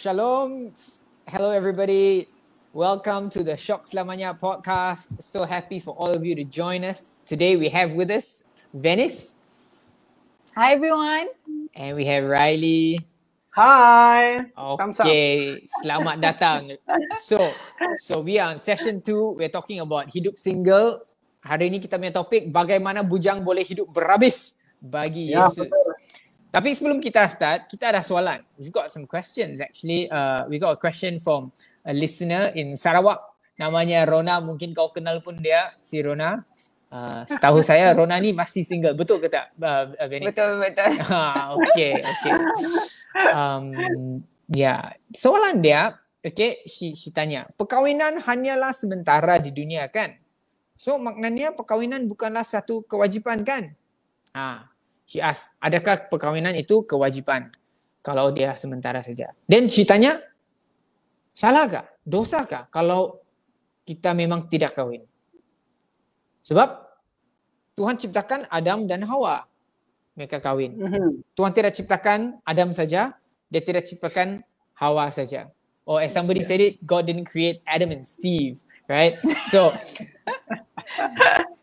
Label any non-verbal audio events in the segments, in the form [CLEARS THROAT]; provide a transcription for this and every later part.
Shalom. Hello, everybody. Welcome to the Shock Selamanya podcast. So happy for all of you to join us. Today we have with us Venice Hi everyone. and we have Riley. Up. Okay, selamat [LAUGHS] datang. So, so we are on session two. We're talking about hidup single. Hari ini kita punya topik bagaimana bujang boleh hidup berhabis bagi Ya, Yesus. betul. Tapi sebelum kita start, kita ada soalan. We've got some questions actually. Uh, we got a question from a listener in Sarawak. Namanya Rona. Mungkin kau kenal pun dia, si Rona. Uh, setahu saya Rona ni masih single. Betul ke tak? Uh, Venice? Betul betul. [LAUGHS] Ah, okay, okay. Um, yeah. soalan dia, okay, she, she tanya, perkahwinan hanyalah sementara di dunia kan? So maknanya perkahwinan bukanlah satu kewajipan kan? Ah, she ask, adakah perkahwinan itu kewajipan kalau dia sementara saja? Then she tanya, salahkah, dosakah kalau kita memang tidak kahwin? Sebab Tuhan ciptakan Adam dan Hawa. Mereka kahwin. Mhm. Tuhan tidak ciptakan Adam saja, dia tidak ciptakan Hawa saja. Or as somebody said it, God didn't create Adam and Steve, right? So [LAUGHS]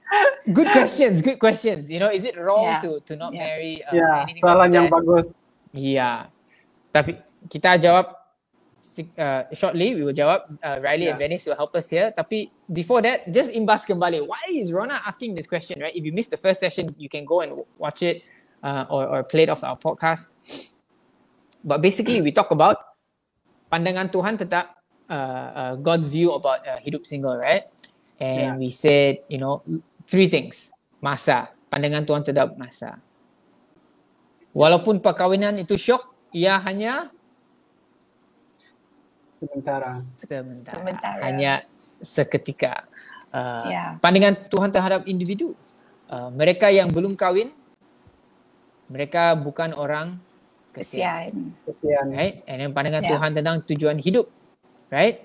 good questions, good questions. You know, is it wrong Yeah. to to not Yeah. marry uh, Ya, anything soalan yang bagus. Iya. Tapi kita jawab uh, shortly, we will jawab. Uh, Riley and Venice will help us here. Tapi before that, just imbas kembali. Why is Rona asking this question, right? If you missed the first session, you can go and watch it uh, or, or play it off our podcast. But basically, we talk about pandangan Tuhan tentang uh, uh, God's view about uh, hidup single, right? And Yeah. we said, you know, three things. Masa. Pandangan Tuhan terhadap masa. Walaupun perkahwinan itu syok, ia hanya Sementara. sementara. Sementara. Hanya seketika. Uh, Ya. Pandangan Tuhan terhadap individu. Uh, mereka yang belum kahwin, mereka bukan orang kesian. Kesian. Right? And then pandangan Ya. Tuhan tentang tujuan hidup. Right?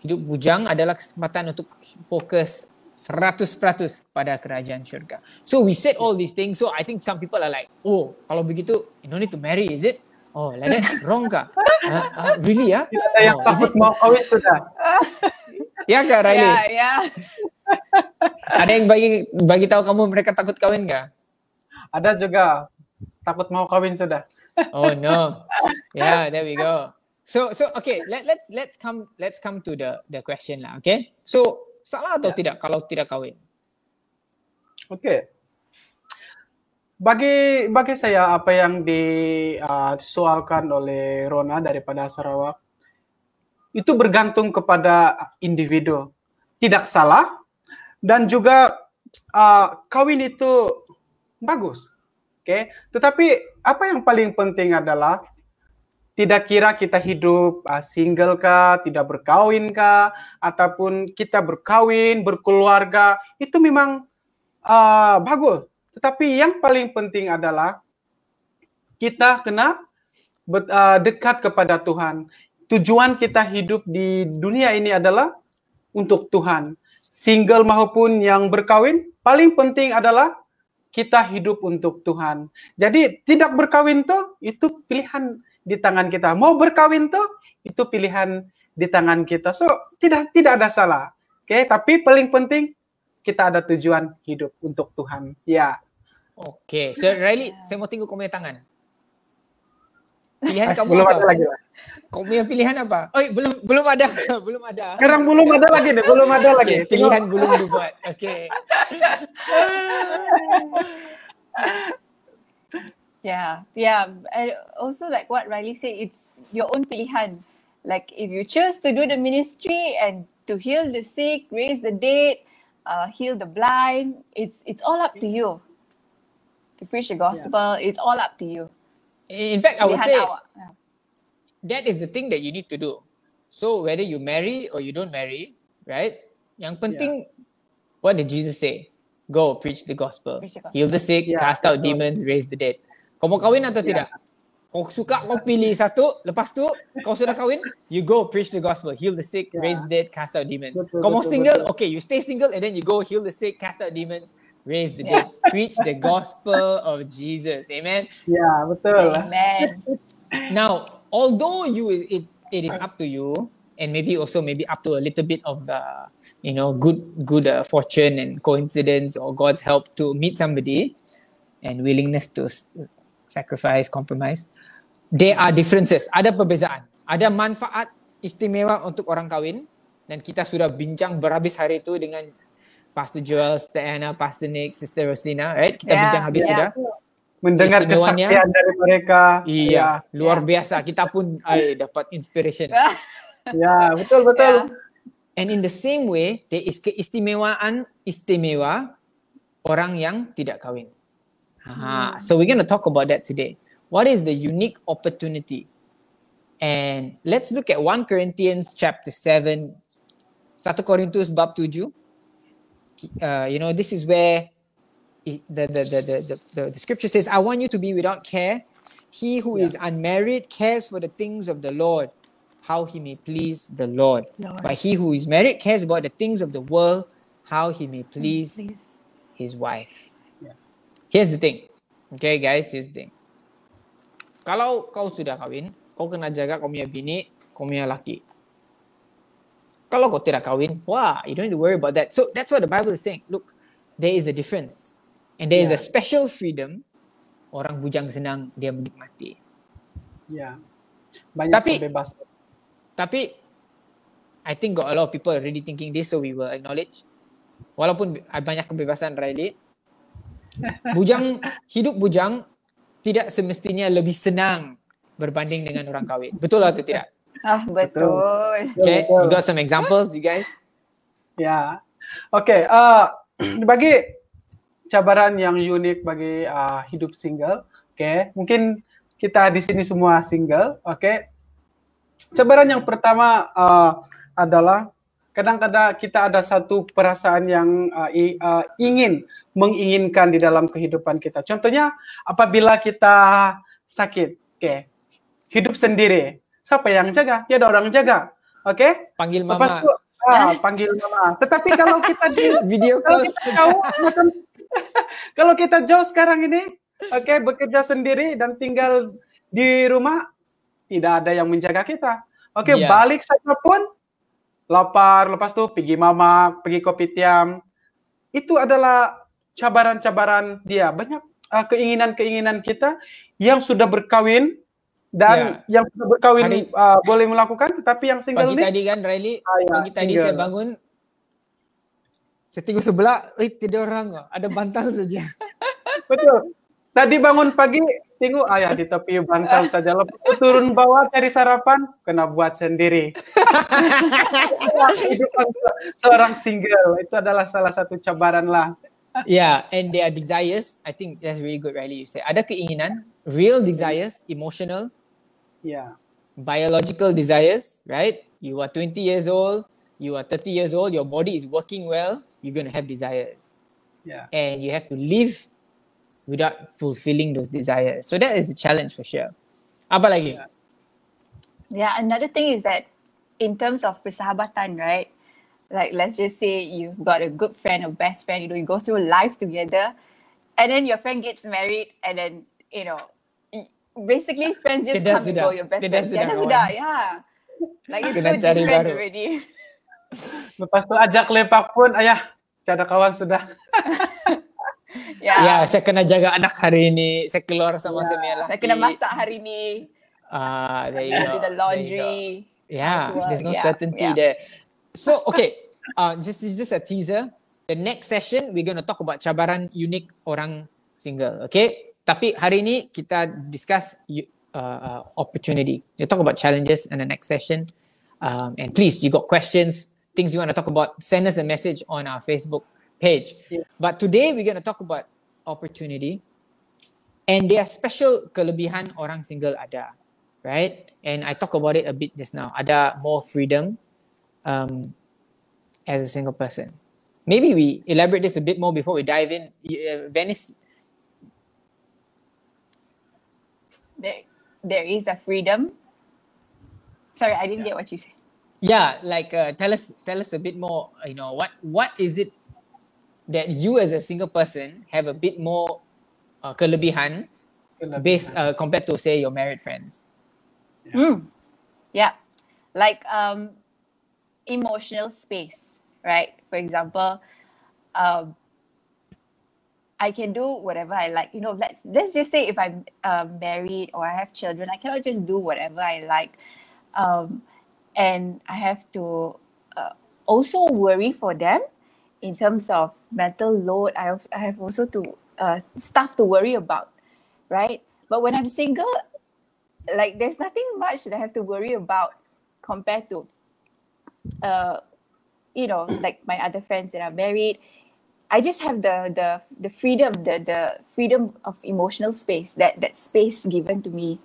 Hidup bujang adalah kesempatan untuk fokus 100% kepada kerajaan syurga. So we said all these things. So I think some people are like, oh, kalau begitu, you don't need to marry, is it? Oh, like that? [LAUGHS] Wrong kah? Uh, uh, really ya? Ada yang Oh, takut mau kawin sudah. Ya kah, Riley? Ya ya. Ada yang bagi bagi tahu kamu mereka takut kawin kah? Ada juga takut mau kawin sudah. Oh [LAUGHS] no. Yeah, there we go. So so okay, let, let's let's come let's come to the the question lah, okay? So salah atau Ya. tidak kalau tidak kahwin? Oke. Bagi bagi saya apa yang disoalkan oleh Rona daripada Sarawak itu bergantung kepada individu. Tidak salah dan juga uh, kawin itu bagus. Oke, tetapi apa yang paling penting adalah tidak kira kita hidup uh, single kah, tidak berkawin kah, ataupun kita berkawin, berkeluarga, itu memang uh, bagus. Tetapi yang paling penting adalah kita kena bet- uh, dekat kepada Tuhan. Tujuan kita hidup di dunia ini adalah untuk Tuhan. Single maupun yang berkawin, paling penting adalah kita hidup untuk Tuhan. Jadi tidak berkawin tuh itu pilihan di tangan kita. Mau berkawin tuh itu pilihan di tangan kita. So tidak tidak ada salah. Oke, tapi paling penting kita ada tujuan hidup untuk Tuhan. Ya. Okay. So Riley, saya mau tengok kau punya tangan. Pilihan [LAUGHS] kamu belum apa? ada lagi. lah. Kau punya pilihan apa? Oh, belum belum ada. [LAUGHS] belum ada. Sekarang belum ada lagi nih, belum ada lagi. Okay, pilihan belum dibuat. Okay. [LAUGHS] Yeah, yeah. And also, like what Riley said, it's your own pilihan. Like if you choose to do the ministry and to heal the sick, raise the dead, uh, heal the blind, it's it's all up to you. To preach the gospel, it's all up to you. In fact, I would Pilihan say awak. Yeah. that is the thing that you need to do. So whether you marry or you don't marry, right? Yang penting, what did Jesus say? Go preach the gospel, Preach the gospel. heal the sick, Yeah, cast out demons, raise the dead. Kau mau kahwin atau tidak? Kau suka kau pilih satu, lepas tu kau sudah kahwin, you go preach the gospel, heal the sick, Yeah. raise the dead, cast out demons. Betul, kau mau single, betul. okay, you stay single and then you go heal the sick, cast out demons, raise the Yeah. dead, preach the gospel of Jesus. Amen. Ya, betul. Amen. Now, although you it it is up to you and maybe also maybe up to a little bit of the you know good good uh, fortune and coincidence or God's help to meet somebody and willingness to sacrifice compromise there are differences ada perbezaan ada manfaat istimewa untuk orang kahwin dan kita sudah bincang berhabis hari itu dengan Pastor Joel, Sister Anna, Pastor Nick, Sister Roslina, right? Kita Yeah, bincang habis yeah. sudah. Mendengar kesaktian dari mereka. Iya, luar biasa. Kita pun ay, dapat inspiration. Ya, [LAUGHS] ya betul betul. Yeah. And in the same way, there is keistimewaan istimewa orang yang tidak kahwin. Ha, so we're going to talk about that today. What is the unique opportunity? And let's look at 1 Corinthians chapter 7, 1 Korintus bab 7. Uh, you know, this is where it- the, the, the, the, the, the, scripture says, I want you to be without care. He who is unmarried cares for the things of the Lord, how he may please the Lord. Lord. But he who is married cares about the things of the world, how he may please Please. his wife. Yeah. Here's the thing. Okay, guys, here's the thing. Kalau kau sudah kahwin, kau kena jaga kau punya bini, kau punya laki. Kalau kau tidak kahwin, wah, you don't need to worry about that. So that's what the Bible is saying. Look, there is a difference. And there is a Yeah. special freedom. Orang bujang senang, dia menikmati. Ya. Banyak Tapi- kebebasan. Tapi I think got a lot of people already thinking this, so we will acknowledge. Walaupun banyak kebebasan Riley, bujang hidup bujang tidak semestinya lebih senang berbanding dengan orang kahwin. Betul atau tidak? Ah, betul. Okay, Betul. you got some examples, you guys? Ya. Oke, eh, [CLEARS THROAT] bagi cabaran yang unik bagi eh, hidup single, oke, mungkin kita di sini semua single, oke. Cabaran yang pertama eh, adalah kadang-kadang kita ada satu perasaan yang eh, i- eh, ingin menginginkan di dalam kehidupan kita. Contohnya apabila kita sakit, oke, hidup sendiri, siapa yang jaga? Tiada orang jaga, oke? Panggil Lepas mama, itu ah, panggil mama. Tetapi kalau kita di [LAUGHS] video kalau call. kita jauh [LAUGHS] kalau kita jauh sekarang ini, oke bekerja sendiri dan tinggal di rumah, tidak ada yang menjaga kita. Oke Iya. balik saja pun lapar, lepas itu pergi mama, pergi kopi tiam. Itu adalah cabaran-cabaran dia. Banyak uh, keinginan-keinginan kita yang sudah berkawin dan yang sudah berkawin Hari- uh, boleh melakukan, tetapi yang single Pagi ini tadi kan Riley, Ah, ya, pagi tadi single. saya bangun, saya tengok sebelah, eh tidak orang, ada bantal saja. Betul. Tadi bangun pagi, tengok ayah di tepi bantal saja. Lepas turun bawah cari sarapan, kena buat sendiri. [LAUGHS] Kehidupan seorang single itu adalah salah satu cabaran lah. Yeah, and their desires, I think that's really good, Riley. You say ada keinginan, real desires, emotional, Ya, biological desires, right? You are 20 years old, you are 30 years old, your body is working well, you're gonna have desires, ya, and you have to live without fulfilling those desires. So that is a challenge for sure. Apa lagi? Yeah, another thing is that in terms of persahabatan, right? Like let's just say you've got a good friend, a best friend, you know, you go through life together, and then your friend gets married, and then you know, basically friends just Tidak come and go. Your best Tidak friend, sudah, sudah, yeah. Like it's Kena so cari different baru. already. Lepas itu ajak lepak pun, ayah, cada kawan sudah. [LAUGHS] Yeah. Ya, saya kena jaga anak hari ini. Saya keluar sama Ya. semua lelaki. Saya kena masak hari ni. Ah, there you go. do the laundry. Yeah, housework, there's no yeah, certainty yeah. there. So, okay, uh, just this is just a teaser. The next session we're going to talk about cabaran unik orang single. Okay, tapi hari ini kita discuss uh, uh, opportunity. We talk about challenges in the next session. Um, and please, you got questions, things you want to talk about, send us a message on our Facebook page. Yes. But today we're going to talk about opportunity. And there are special kelebihan orang single ada, right? And I talk about it a bit just now. Ada more freedom um, as a single person. Maybe we elaborate this a bit more before we dive in. Uh, Venice, There, there is a freedom. Sorry, I didn't get what you said. yeah, like uh, tell us tell us a bit more. You know what what is it that you as a single person have a bit more uh, kelebihan based uh, compared to say your married friends? Mm. Yeah. Like um emotional space, right? For example, um I can do whatever I like. You know, let's let's just say if I'm uh, married or I have children, I cannot just do whatever I like, um, and I have to uh, also worry for them in terms of mental load. I have, I have also to uh, stuff to worry about, right? But when I'm single, like there's nothing much that I have to worry about compared to, uh, you know, like my other friends that are married. I just have the the the freedom, the the freedom of emotional space that that space given to me.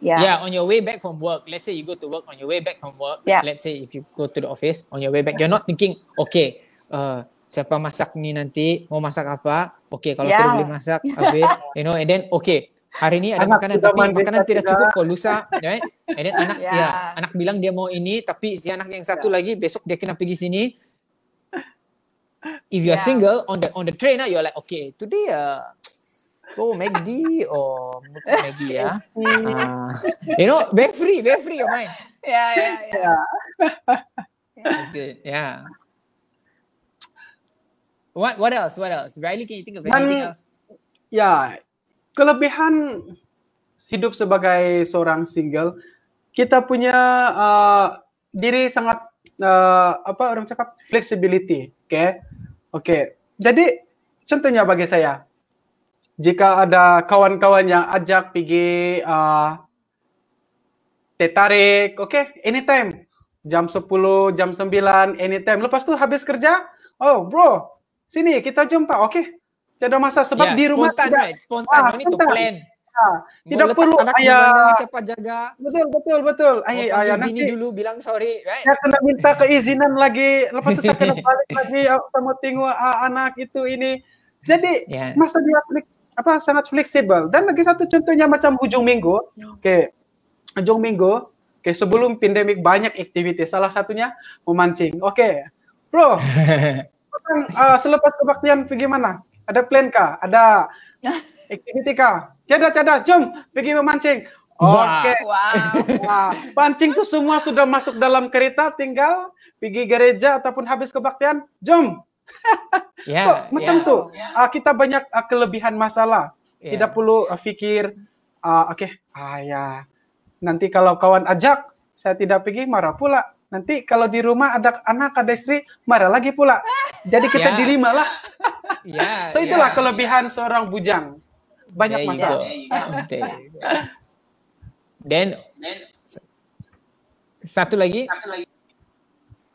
Yeah. Yeah, on your way back from work, let's say you go to work on your way back from work. Yeah. Let's say if you go to the office on your way back, you're not thinking, okay, uh, siapa masak ni nanti, mau masak apa? Okay, kalau Yeah. tidak boleh masak, habis, [LAUGHS] you know, and then okay, hari ni ada Anak makanan tapi makanan tidak tidak. cukup for lusa, right? And then anak, [LAUGHS] Yeah. ya, anak bilang dia mau ini, tapi si anak yang satu lagi besok dia kena pergi sini. If you're Yeah. single on the on the train, ah, you're like, okay, today uh, go McD or makan Maggi ya. Ah, you know, very free, very free your mind. Yeah, yeah, yeah. That's good. Yeah. What what else? What else? Riley, can you think of Dan- anything else? Ya, kelebihan hidup sebagai seorang single, kita punya uh, diri sangat uh, apa orang cakap flexibility, oke? Oke. Jadi contohnya bagi saya, jika ada kawan-kawan yang ajak pergi uh, teh tarik, oke, anytime. Jam 10, jam 9, anytime. Lepas tu habis kerja, oh bro, sini kita jumpa, oke. Tidak masa sebab Yeah, di rumah spontan, tidak, right? Spontan. Ah, to spontan. plan. Ah, tidak perlu anak ayah mana, siapa jaga. betul betul betul ayah ayah nanti dulu bilang sorry, right? saya kena minta keizinan lagi lepas itu saya kena [LAUGHS] balik lagi saya mau tengok ah, anak itu ini jadi Yeah. masa dia apa sangat fleksibel dan lagi satu contohnya macam hujung minggu oke hujung minggu oke sebelum pandemik banyak aktivitas salah satunya memancing oke bro [LAUGHS] Kan, ah, selepas kebaktian pergi mana? Ada plan kah? Ada [LAUGHS] aktiviti kah? Cada, cada, jom pergi memancing. Wah. Oke. Wow. Nah, pancing tuh semua sudah masuk dalam kereta, tinggal pergi gereja ataupun habis kebaktian, jom. [LAUGHS] Yeah. so, macam yeah. tuh. Ah, kita banyak ah, kelebihan masalah. Yeah. Tidak perlu ah, pikir, ah, oke, ah ya, nanti kalau kawan ajak, saya tidak pergi, marah pula. Nanti kalau di rumah ada anak, ada istri, marah lagi pula. Jadi kita [LAUGHS] Ya. dilema lah. [LAUGHS] Yeah. So itulah yeah. kelebihan seorang bujang. Banyak There you masalah. go. There you go. Then satu lagi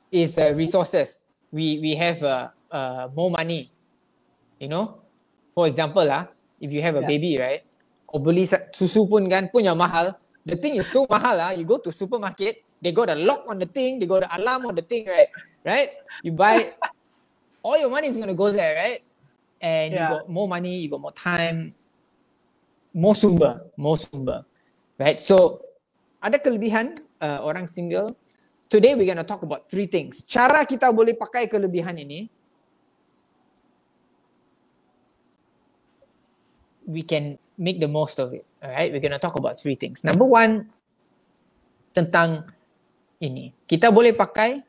is uh, resources. We we have uh, uh, more money. You know, for example lah, if you have a Yeah. baby, right? Kau beli susu pun kan punya mahal. The thing is so mahal lah. You go to supermarket, they got a lock on the thing, they got the alarm on the thing, right? Right? You buy, [LAUGHS] all your money is gonna go there, right? And you got more money, you got more time, more sumber, more sumber, right? So ada kelebihan uh, orang single. Today we're gonna talk about three things. Cara kita boleh pakai kelebihan ini. We can make the most of it. Alright, we're gonna talk about three things. Number one, tentang ini. Kita boleh pakai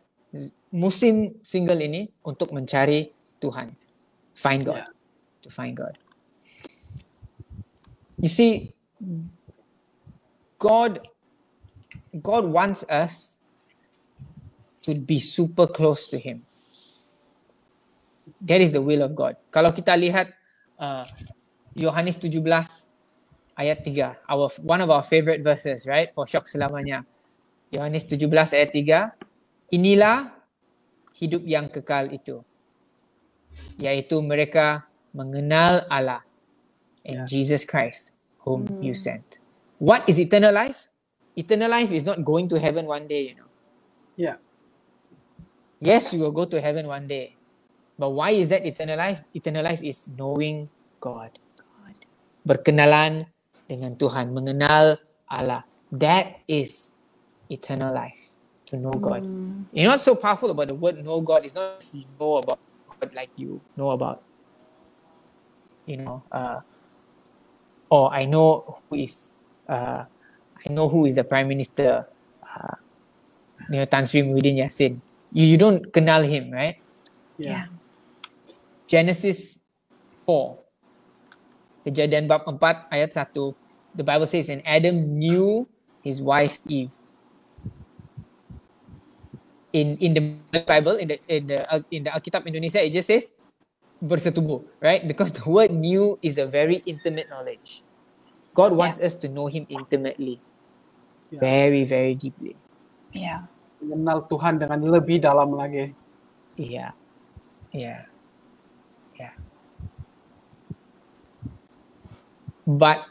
musim single ini untuk mencari Tuhan. Find God. To find God. You see, God God wants us to be super close to Him. That is the will of God. Kalau kita lihat uh, Yohanes 17 ayat 3, our one of our favorite verses, right? For shock selamanya. Yohanes 17 ayat 3, inilah hidup yang kekal itu. Yaitu mereka mengenal Allah and Jesus Christ whom you sent. What is eternal life? Eternal life is not going to heaven one day, you know. Ya. Yes, you will go to heaven one day. But why is that eternal life? Eternal life is knowing God. Berkenalan dengan Tuhan, mengenal Allah. That is eternal life. To know God. You know what's so powerful about the word know God is not just you know about God like you know about, you know, uh, or I know who is, uh, I know who is the prime minister. Uh, you know, Tan Sri Muhyiddin Yassin. You, you don't kenal him, right? Yeah. Genesis 4. Kejadian bab 4 ayat 1. The Bible says, and Adam knew his wife Eve. In in the Bible, in the in the uh, in the Alkitab Indonesia, it just says bersetubuh, right? Because the word new is a very intimate knowledge. God wants us to know Him intimately, Yeah. very very deeply. Yeah. Mengenal Tuhan dengan lebih dalam lagi. Yeah, yeah, yeah. But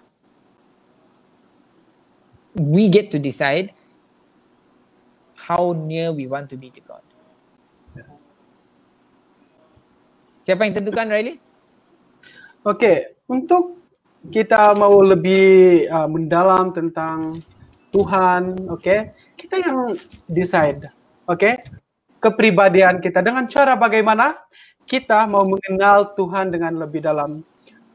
we get to decide how near we want to be to God. Siapa yang tentukan, Riley? Oke, untuk kita mau lebih uh, mendalam tentang Tuhan, oke, kita yang decide, oke, kepribadian kita dengan cara bagaimana kita mau mengenal Tuhan dengan lebih dalam.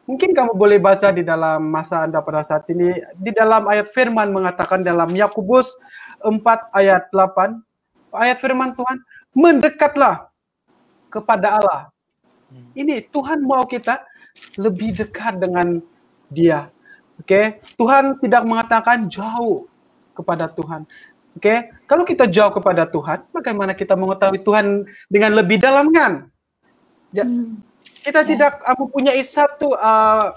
Mungkin kamu boleh baca di dalam masa Anda pada saat ini, di dalam ayat firman mengatakan dalam Yakobus 4 ayat 8, ayat firman Tuhan, mendekatlah kepada Allah. Ini Tuhan mau kita lebih dekat dengan Dia. Oke, Tuhan tidak mengatakan jauh kepada Tuhan. Oke, kalau kita jauh kepada Tuhan, bagaimana kita mengetahui Tuhan dengan lebih dalam kan? Ja- Hmm. kita Ya. tidak uh, mempunyai satu uh,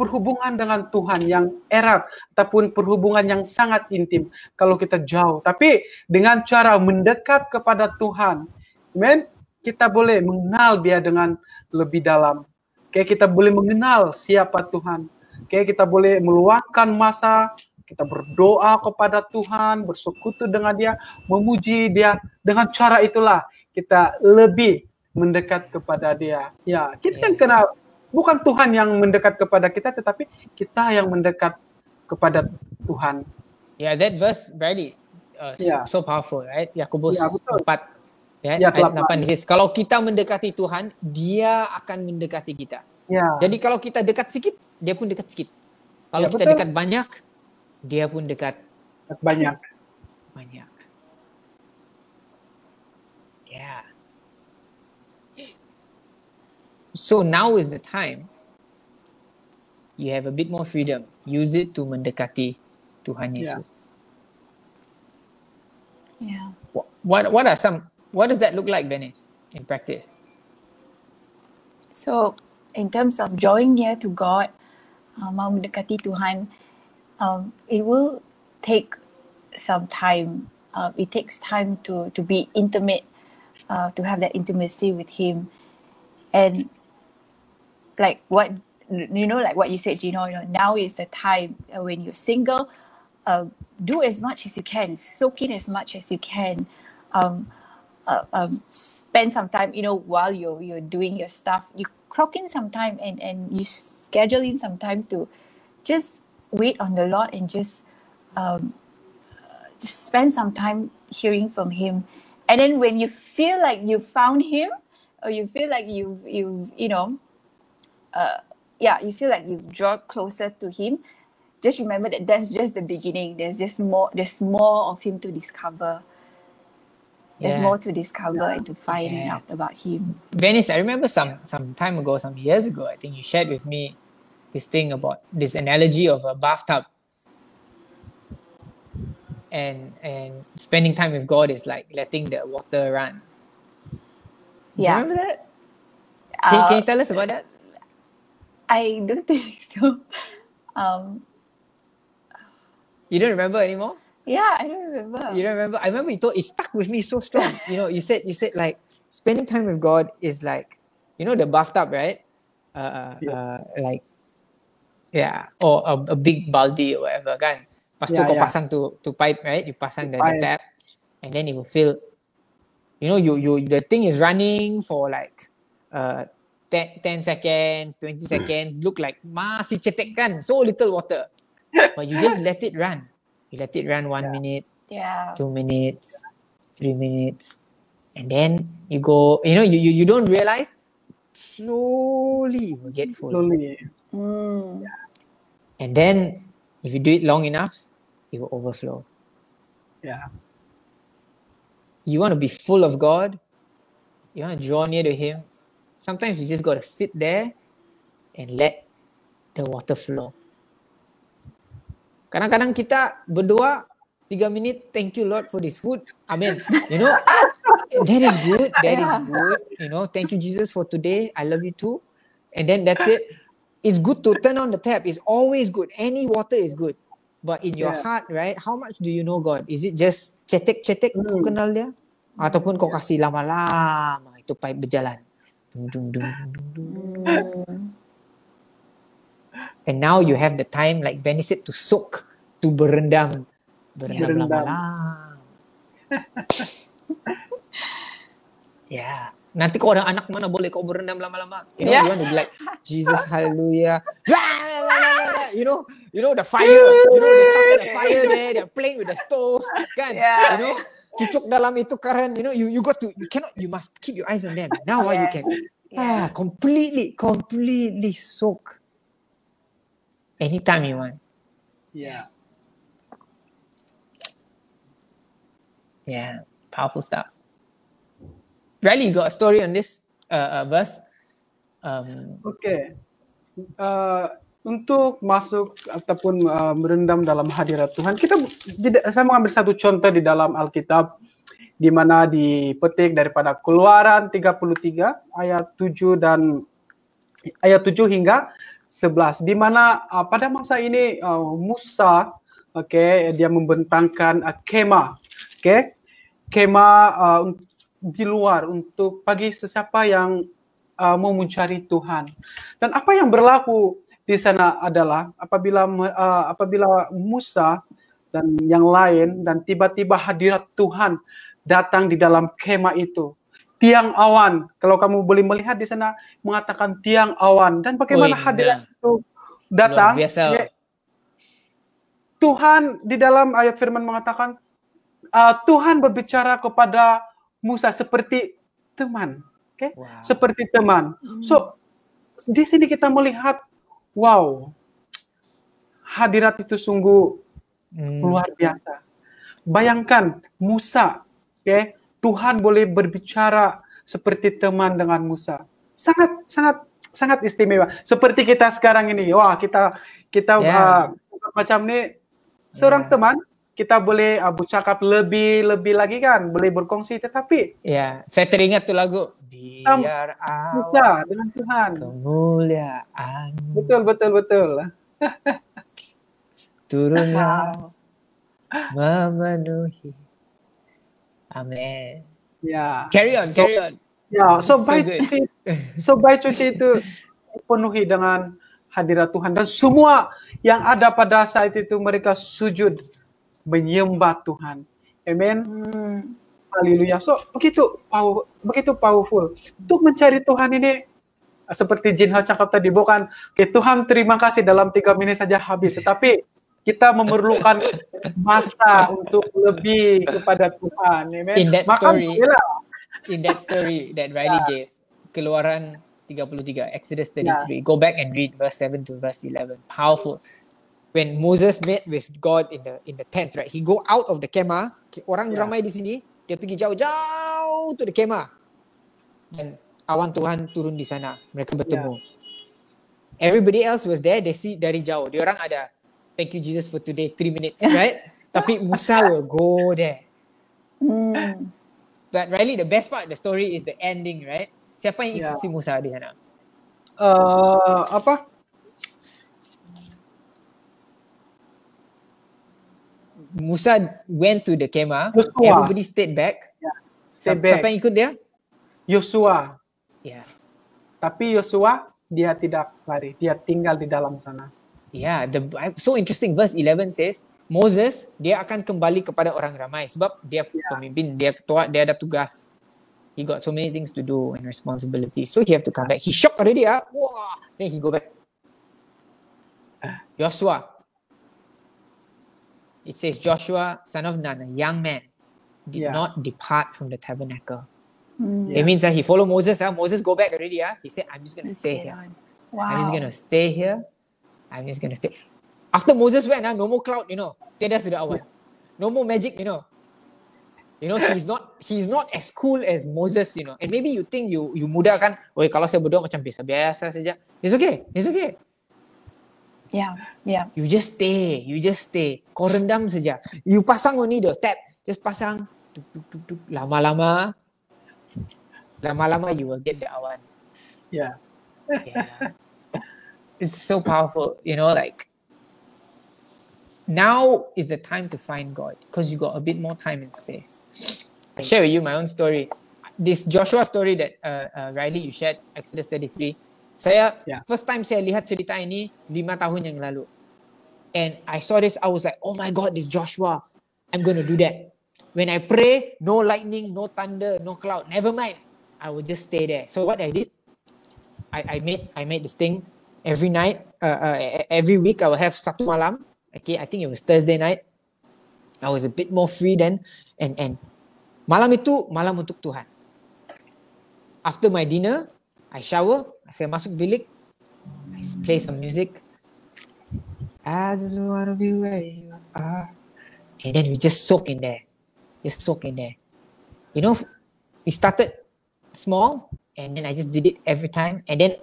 perhubungan dengan Tuhan yang erat ataupun perhubungan yang sangat intim kalau kita jauh. Tapi dengan cara mendekat kepada Tuhan, amen, kita boleh mengenal Dia dengan lebih dalam. Kayak kita boleh mengenal siapa Tuhan. Kayak kita boleh meluangkan masa kita berdoa kepada Tuhan, bersekutu dengan Dia, memuji Dia. Dengan cara itulah kita lebih mendekat kepada Dia. Ya, kita yang kena bukan Tuhan yang mendekat kepada kita, tetapi kita yang mendekat kepada Tuhan. Yeah, that verse, Bradley, uh, Yeah. so powerful, right? Yakobus Yeah, betul. 4, ya, Yeah, ayat 8. 8 says, kalau kita mendekati Tuhan, Dia akan mendekati kita. Ya, Jadi kalau kita dekat sedikit, Dia pun dekat sedikit. Kalau Ya, kita betul. dekat banyak, Dia pun dekat banyak. banyak. So now is the time you have a bit more freedom. Use it to mendekati Tuhan Yeah. Yesus. Yeah. Wha- What what are some what does that look like, Venice, in practice? So, in terms of drawing near to God, uh, mau mendekati Tuhan, um, it will take some time. Uh, it takes time to to be intimate, uh, to have that intimacy with Him, and like what you know, like what you said, you know, you know now is the time when you're single. Uh, do as much as you can, soak in as much as you can. Um, uh, um, spend some time, you know, while you're you're doing your stuff, you clock in some time and and you schedule in some time to just wait on the Lord and just um, just spend some time hearing from Him. And then when you feel like you found Him, or you feel like you you you know, uh, yeah, you feel like you've drawn closer to Him. Just remember that that's just the beginning. There's just more. There's more of Him to discover. There's Yeah. more to discover and to find Yeah. out about Him. Venice, I remember some some time ago, some years ago, I think you shared with me this thing about this analogy of a bathtub. And and spending time with God is like letting the water run. Do you Yeah. remember that? Can, can Uh, you tell us about that? I don't [LAUGHS] think so. Um, You don't remember anymore? yeah, I don't remember. You don't remember? I remember you told it stuck with me so strong. you know, you said you said like spending time with God is like you know the bathtub, right? Uh, Yeah. uh like yeah, or a, a big baldi or whatever, kan? Lepas tu Yeah, kau yeah. pasang tu tu pipe, right? You pasang the, the Pipe. tap, and then it will fill. You know, you you the thing is running for like uh 10, 10 seconds, 20 seconds, look like masih cetek kan, so little water. But you just let it run. You let it run one Yeah. minute, yeah, two minutes, three minutes, and then you go. You know, you you, you don't realize slowly you will get full, Slowly. mm, and then if you do it long enough, it will overflow. Yeah. You want to be full of God, you want to draw near to Him. Sometimes you just got to sit there and let the water flow. Kadang-kadang kita berdoa tiga minit, thank you Lord for this food. Amen. You know, that is good. That is good. You know, thank you Jesus for today. I love you too. And then that's it. It's good to turn on the tap. It's always good. Any water is good. But in your Yeah. heart, right? How much do you know God? Is it just cetek-cetek kau Hmm. kenal dia? Ataupun kau kasih lama-lama itu pipe berjalan. Dung, dung, dung. And now you have the time, like Benny said, to soak, to berendam. Berendam lama-lama. [LAUGHS] yeah. Nanti kau ada anak mana boleh kau berendam lama-lama. You know, Yeah. you want to be like, Jesus, [LAUGHS] hallelujah. You know, you know the fire. You know, they started the fire there. They're playing with the stove. Kan? [LAUGHS] Yeah. You know, cucuk dalam itu current. You know, you you got to, you cannot, you must keep your eyes on them. Now ah, you Yes. can Yeah. Ah, completely, completely soak. Anytime you want. Yeah. Yeah, powerful stuff. Riley, you got a story on this uh, uh, verse? Um, Oke. Eh, untuk masuk ataupun eh, merendam dalam hadirat Tuhan, kita saya mengambil satu contoh di dalam Alkitab di mana dipetik daripada Keluaran 33 ayat 7 dan ayat 7 hingga 11 di mana eh, pada masa ini eh, Musa oke dia membentangkan eh, kemah oke kemah eh, un- di luar untuk bagi sesiapa yang uh, mau mencari Tuhan. Dan apa yang berlaku di sana adalah apabila uh, apabila Musa dan yang lain dan tiba-tiba hadirat Tuhan datang di dalam kemah itu. Tiang awan, kalau kamu boleh melihat di sana mengatakan tiang awan dan bagaimana Wih, hadirat benar. itu datang. ya, Tuhan di dalam ayat firman mengatakan uh, Tuhan berbicara kepada Musa seperti teman, oke? Wow. Seperti teman. So di sini kita melihat, wow, hadirat itu sungguh Hmm. luar biasa. Bayangkan Musa, oke? Tuhan boleh berbicara seperti teman dengan Musa. Sangat sangat sangat istimewa. Seperti kita sekarang ini. Wah, kita kita Ya. uh, macam ini seorang Ya. teman kita boleh uh, bercakap lebih lebih lagi kan, boleh berkongsi tetapi Ya, saya teringat tuh lagu. Biar awan dengan Tuhan. kemuliaan Betul betul betul. [LAUGHS] turunlah [LAUGHS] memenuhi. Amin. Ya. Carry on, So- carry on. Ya, so So baik cuci, [LAUGHS] so baik cuci itu dipenuhi dengan hadirat Tuhan dan semua yang ada pada saat itu mereka sujud menyembah Tuhan. Amin. Mm. Haleluya. So begitu power, begitu powerful. Untuk mencari Tuhan ini seperti Jin Ho cakap tadi bukan "Oke, Tuhan terima kasih dalam tiga menit saja habis, tetapi kita memerlukan [LAUGHS] masa untuk lebih kepada Tuhan. Amen. In that Maka story- In that story that Riley gave, Keluaran 33, Exodus 33. Go back and read verse 7 to verse 11. Powerful. When Moses met with God in the in the tent, right? He go out of the kemah. Orang Yeah. ramai di sini, dia pergi jauh-jauh to the kemah. Dan awan Tuhan turun di sana. Mereka bertemu. Everybody else was there, they see dari jauh. Dia orang ada thank you Jesus for today, three minutes, [LAUGHS] right? Tapi Musa will go there. Mm. But Riley, the best part of the story is the ending, right? Siapa yang ikut Yeah. si Musa di sana? eh, apa? Musa went to the kemah. Joshua. Everybody stayed back. Stay Siapa, back. siapa yang ikut dia? Yosua. Yeah. Tapi Yosua dia tidak lari, dia tinggal di dalam sana. Yeah, the so interesting verse 11 says Moses dia akan kembali kepada orang ramai sebab dia pemimpin, dia ketua, dia ada tugas. He got so many things to do and responsibilities. So he have to come back. He shocked already ah. Wah. Then he go back. [LAUGHS] Joshua. It says Joshua, son of Nun, a young man, did Yeah. not depart from the tabernacle. Mm. It means that he follow Moses. Ah, Moses go back already. Ah, he said, "I'm just gonna Let's stay here. on. Wow. I'm just gonna stay here. I'm just gonna stay." After Moses went, ah, no more cloud, you know. Tiada sudah. No more magic, you know. You know, he's not he's not as cool as Moses, you know. And maybe you think you you muda kan, oi kalau saya berdoa macam biasa biasa saja. It's okay, it's okay. Yeah, yeah. You just stay, you just stay. Kau rendam saja. You pasang ni the tap, just pasang. Tuk, tuk, tuk, tuk. Lama-lama, lama-lama you will get the awan. Yeah. Yeah. it's so powerful, you know, like now is the time to find God because you got a bit more time and space. I share with you my own story. This Joshua story that uh, uh, Riley you shared, Exodus 33. Saya Yeah. first time saya lihat cerita ini lima tahun yang lalu. And I saw this, I was like, oh my God, this Joshua. I'm going to do that. When I pray, no lightning, no thunder, no cloud. Never mind. I will just stay there. So what I did, I, I made I made this thing every night. Uh, uh, e- every week I will have satu malam. Okay, I think it was Thursday night. I was a bit more free then, and and malam itu malam untuk Tuhan. After my dinner, I shower. Saya masuk bilik. I play some music. I just wanna be where you are. And then we just soak in there. Just soak in there. You know, we started small and then I just did it every time. And then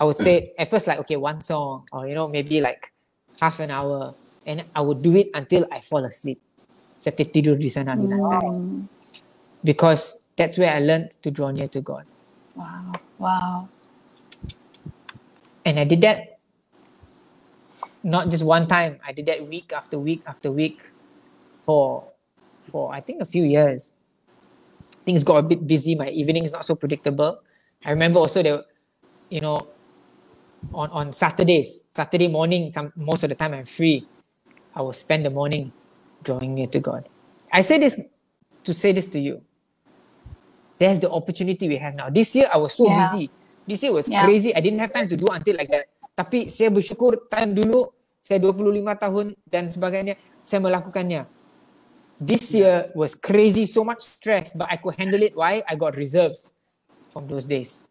I would say at first like okay, one song or you know, maybe like half an hour. And I would do it until I fall asleep. Saya tidur di sana di lantai. Because that's where I learned to draw near to God. Wow, wow. And I did that not just one time. I did that week after week after week for for I think a few years. Things got a bit busy. My evenings not so predictable. I remember also that you know on on Saturdays, Saturday morning, some most of the time I'm free. I will spend the morning drawing near to God. I say this to say this to you. There's the opportunity we have now. This year I was so Yeah. busy. This year was Yeah. crazy. I didn't have time to do until like that. Tapi saya bersyukur time dulu saya 25 tahun dan sebagainya saya melakukannya. This year was crazy, so much stress, but I could handle it. Why? I got reserves from those days.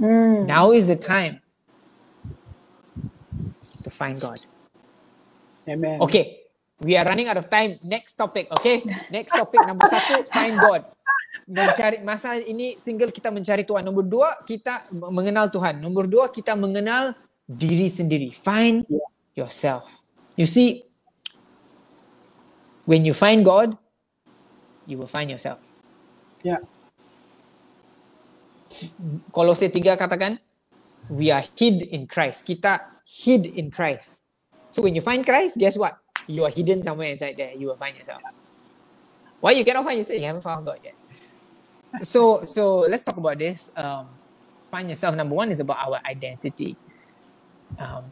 Mm. Now is the time to find God. Amen. Okay, we are running out of time. Next topic, okay? Next topic number satu, find God. Mencari masa ini single kita mencari Tuhan. Nombor dua kita mengenal Tuhan. Nombor dua kita mengenal diri sendiri. Find yourself. You see, when you find God, you will find yourself. Yeah. Kolose 3 katakan, we are hid in Christ. Kita hid in Christ. So when you find Christ, guess what? You are hidden somewhere inside there. You will find yourself. Why you cannot find yourself? You haven't found God yet. So so let's talk about this. Um, find yourself. Number one is about our identity. Um,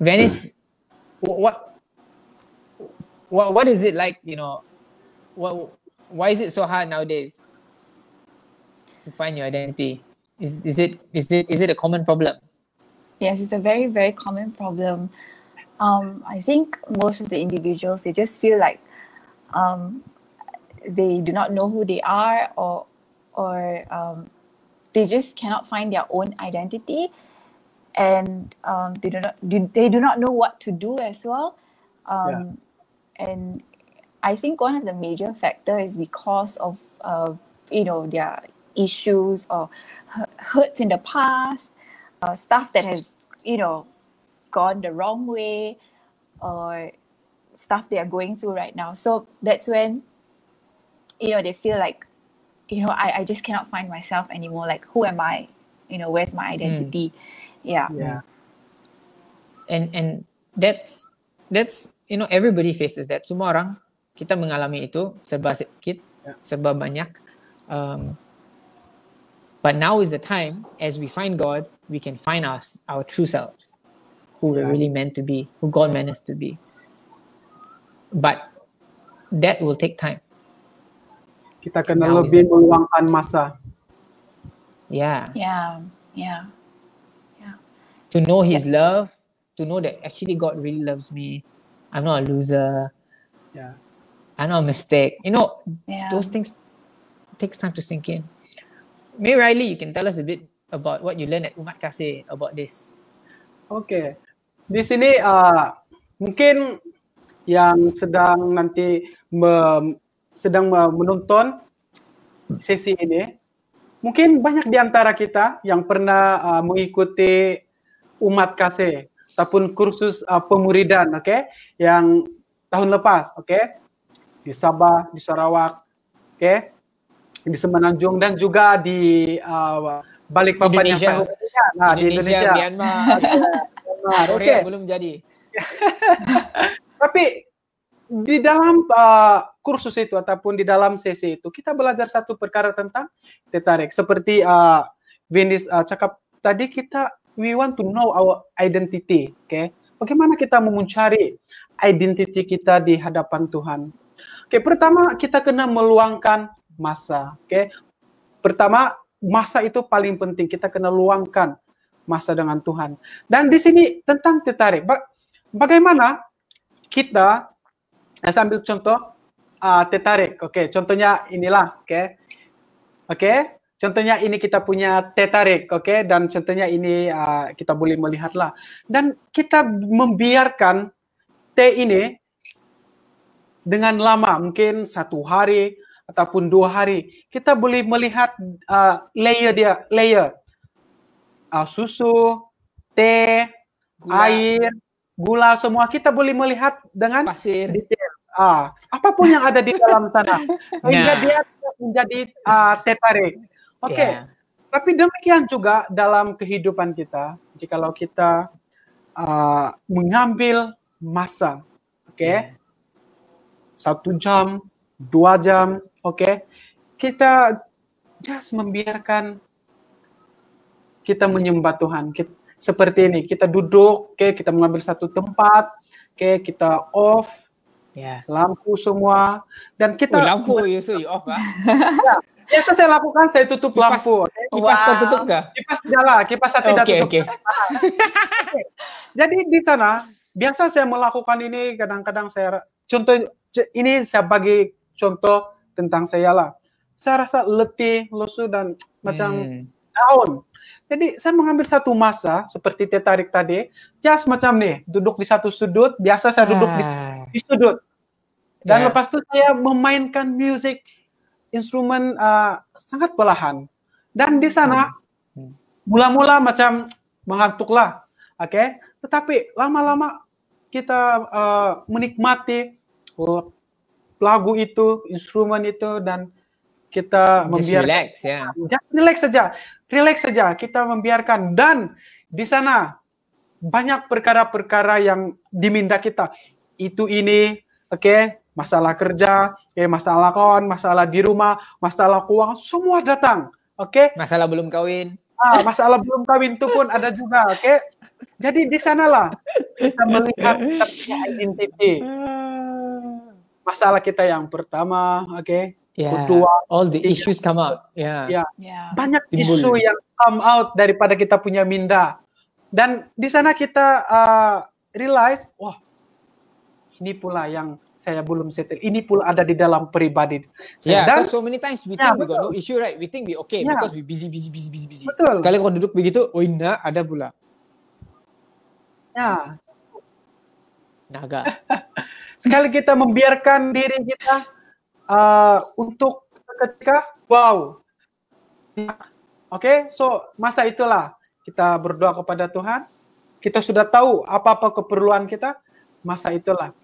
Venice, what what what is it like? You know, what why is it so hard nowadays to find your identity? Is is it is it is it a common problem? Yes, it's a very, very common problem. Um, I think most of the individuals they just feel like um, they do not know who they are, or or um, they just cannot find their own identity, and um, they do not do, they do not know what to do as well. Um, And I think one of the major factors is because of uh, you know their issues or hurts in the past uh, stuff that has you know gone the wrong way or stuff they are going through right now. So that's when you know they feel like you know I, I just cannot find myself anymore. Like who am i? You know where's my identity? Yeah. Yeah. and and that's that's you know everybody faces that. Semua orang kita mengalami itu serba sedikit Ya. serba banyak. Um, but now is the time as we find God we can find us our true selves who we're really meant to be who God meant us to be. But that will take time Kita kena Now lebih meluangkan masa. yeah yeah yeah to know his love to know that actually God really loves me I'm not a loser Ya. I'm not a mistake you know yeah those things takes time to sink in. May Riley, you can tell us a bit about what you learned at Umat Kasih about this. Oke. di sini uh, mungkin yang sedang nanti me, sedang menonton sesi ini, mungkin banyak di antara kita yang pernah uh, mengikuti umat kasih ataupun kursus uh, pemuridan, oke, okay? yang tahun lepas, oke, okay? di Sabah, di Sarawak, oke, okay? di Semenanjung dan juga di uh, Balikpapan Indonesia. yang nah, Indonesia, di Indonesia, Myanmar, Myanmar, oke. Korea belum jadi. [LAUGHS] Tapi di dalam uh, kursus itu ataupun di dalam sesi itu kita belajar satu perkara tentang tertarik. Seperti uh, Venus uh, cakap tadi kita we want to know our identity, oke? Okay? Bagaimana kita mencari identity kita di hadapan Tuhan? Oke, okay, pertama kita kena meluangkan masa, oke? Okay? Pertama masa itu paling penting kita kena luangkan masa dengan Tuhan. Dan di sini tentang tertarik. Ba bagaimana kita saya sambil contoh uh, tertarik. Oke, okay, contohnya inilah, oke. Okay. Oke, okay? contohnya ini kita punya tertarik, oke, okay? dan contohnya ini uh, kita boleh melihatlah. Dan kita membiarkan T ini dengan lama, mungkin satu hari ataupun dua hari, kita boleh melihat uh, layer dia, layer uh, susu, teh, gula. air, gula semua kita boleh melihat dengan pasir detail. Ah, apa pun yang ada di dalam sana hingga [LAUGHS] nah. dia menjadi uh, tertarik. Oke. Okay. Ya. Yeah. Tapi demikian juga dalam kehidupan kita, jikalau kita uh, mengambil masa, oke, okay? Ya. yeah. satu jam, dua jam, oke, okay? kita just membiarkan kita menyembah Tuhan. Kita, seperti ini, kita duduk, oke, okay? kita mengambil satu tempat, oke, okay? kita off, Yeah. Lampu semua dan kita oh, lampu ya so off ah. ya. Biasa saya lakukan saya tutup kipas, lampu. Okay? Kipas wow. kau tutup kah? Kipas nyala, kipas saya tidak okay, tutup. Okay. okay. Jadi di sana biasa saya melakukan ini kadang-kadang saya contoh ini saya bagi contoh tentang saya lah. Saya rasa letih, lesu dan macam hmm. down. Jadi saya mengambil satu masa seperti tertarik tadi, just macam nih, duduk di satu sudut. Biasa saya duduk di, ah. di sudut. Dan yeah. lepas itu saya memainkan musik instrumen uh, sangat perlahan. Dan di sana hmm. mula-mula macam mengantuklah, oke. Okay? Tetapi lama-lama kita uh, menikmati lagu itu, instrumen itu dan kita Just membiarkan relax ya. Yeah. Relax saja. Relax saja. Kita membiarkan dan di sana banyak perkara-perkara yang diminta kita. Itu ini, oke, okay? masalah kerja, eh, masalah kawan, masalah di rumah, masalah keuangan, semua datang. Oke? Okay? Masalah belum kawin. Ah, masalah belum kawin itu pun ada juga, oke? Okay? Jadi di sanalah kita melihat kita identity. Masalah kita yang pertama, oke? Okay? Yeah. Kedua, all the issues come out. Yeah. Ya. Yeah. Banyak Timbul. isu yang come out daripada kita punya minda. Dan di sana kita uh, realize, wah, ini pula yang saya belum settle. Ini pun ada di dalam pribadi. Saya. Yeah, dan so many times we think yeah, we got no issue, right? We think we okay yeah. because we busy, busy, busy, busy, busy. Betul. Sekali kau duduk begitu, oh indah ada pula. Ya. Naga. [LAUGHS] Sekali kita membiarkan diri kita uh, untuk ketika, wow. Oke, okay? so masa itulah kita berdoa kepada Tuhan. Kita sudah tahu apa-apa keperluan kita, masa itulah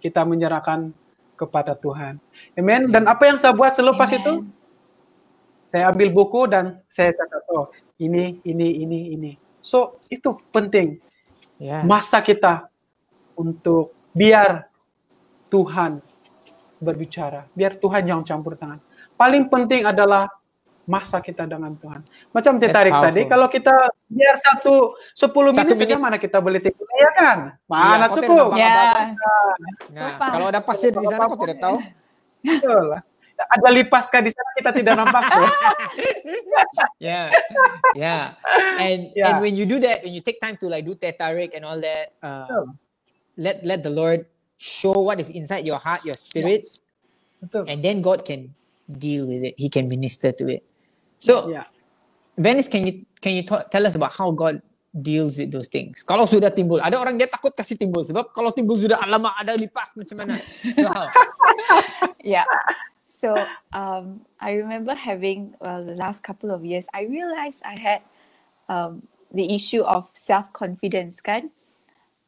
kita menyerahkan kepada Tuhan. Amen. Dan apa yang saya buat selepas Amen. itu? Saya ambil buku dan saya catat, oh ini, ini, ini, ini. So itu penting. Yeah. Masa kita untuk biar Tuhan berbicara, biar Tuhan yang campur tangan. Paling penting adalah masa kita dengan Tuhan. Macam tertarik tadi, kalau kita biar satu sepuluh menit, saja mana kita boleh tidur, ya kan? Mana ya, cukup? Ya. Nah, so kalau ada pasir di sana, kau tidak tahu. Betul. Ada lipaskah di sana kita tidak nampak. [LAUGHS] yeah, yeah. And [LAUGHS] yeah. and when you do that, when you take time to like do tetarik and all that, uh, let let the Lord show what is inside your heart, your spirit, yeah. and then God can deal with it. He can minister to it. So, yeah. Venice, can you can you talk, tell us about how God deals with those things. Kalau sudah timbul, ada orang dia takut kasih timbul sebab kalau timbul sudah lama ada lipas macam mana. So, [LAUGHS] how? yeah. So um, I remember having well, the last couple of years, I realized I had um, the issue of self confidence, kan?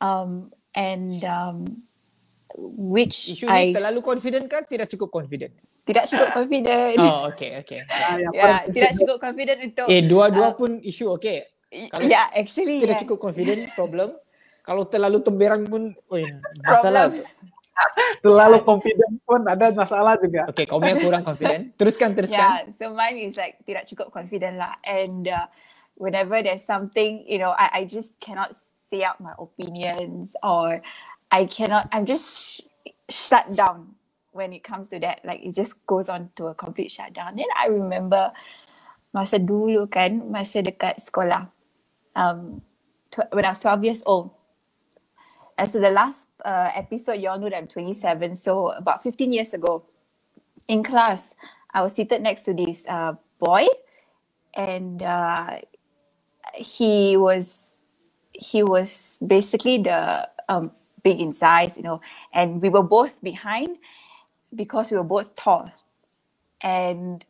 Um, and um, which Isu I ni terlalu confident kan? Tidak cukup confident. tidak cukup confident. [LAUGHS] Oh, okay, okay. Ah, yang yeah, tidak cukup confident untuk. Eh, dua-dua Uh, pun isu okay. kalau yeah, actually. Tidak yes. cukup confident, problem. Kalau terlalu temberang pun, oh, masalah. Problem. [LAUGHS] terlalu confident pun ada masalah juga. Okay, kau yang kurang confident. [LAUGHS] Teruskan, teruskan. Yeah, so mine is like tidak cukup confident lah. And uh, whenever there's something, you know, I, I just cannot say out my opinions or I cannot, I'm just sh- shut down when it comes to that. Like it just goes on to a complete shutdown. Then I remember masa dulu kan, masa dekat sekolah, um, tw- when I was 12 years old. And so the last uh, episode, you all know that I'm 27. So about 15 years ago, in class, I was seated next to this uh, boy, and uh, he was he was basically the um, big in size, you know, and we were both behind because we were both tall, and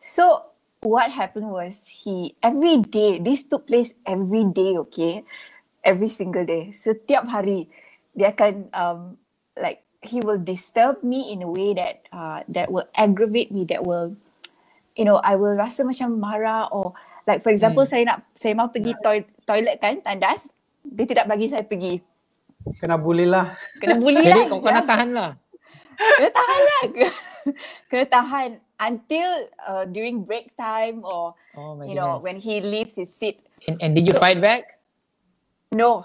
so what happened was he every day this took place every day, okay, every single day. Setiap hari dia akan um, like he will disturb me in a way that uh, that will aggravate me that will you know I will rasa macam marah or like for example Hmm. saya nak saya mau pergi toi- toilet kan tandas dia tidak bagi saya pergi Kena bully lah. kena bully Jadi lah kau kena tahan lah. kena tahan lah [LAUGHS] kena tahan until uh, during break time or Oh you know goodness. when he leaves his seat And, and did you fight back? no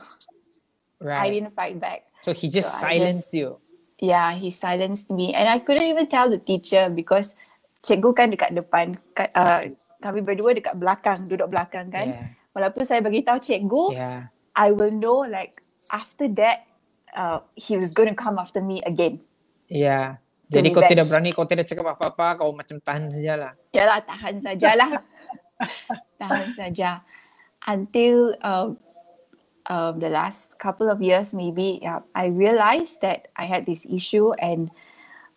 I Right. didn't fight back So he just So I silenced you. Yeah, he silenced me and I couldn't even tell the teacher because cikgu kan dekat depan, uh, kami berdua dekat belakang, duduk belakang kan. Yeah. Walaupun saya bagi tahu cikgu, Yeah. I will know like after that uh, he was going to come after me again. Yeah. Jadi kau revenge. tidak berani, kau tidak cakap apa-apa, kau macam tahan sajalah. Yalah, tahan sajalah. [LAUGHS] tahan saja. Until um, um, the last couple of years maybe, yeah, I realized that I had this issue and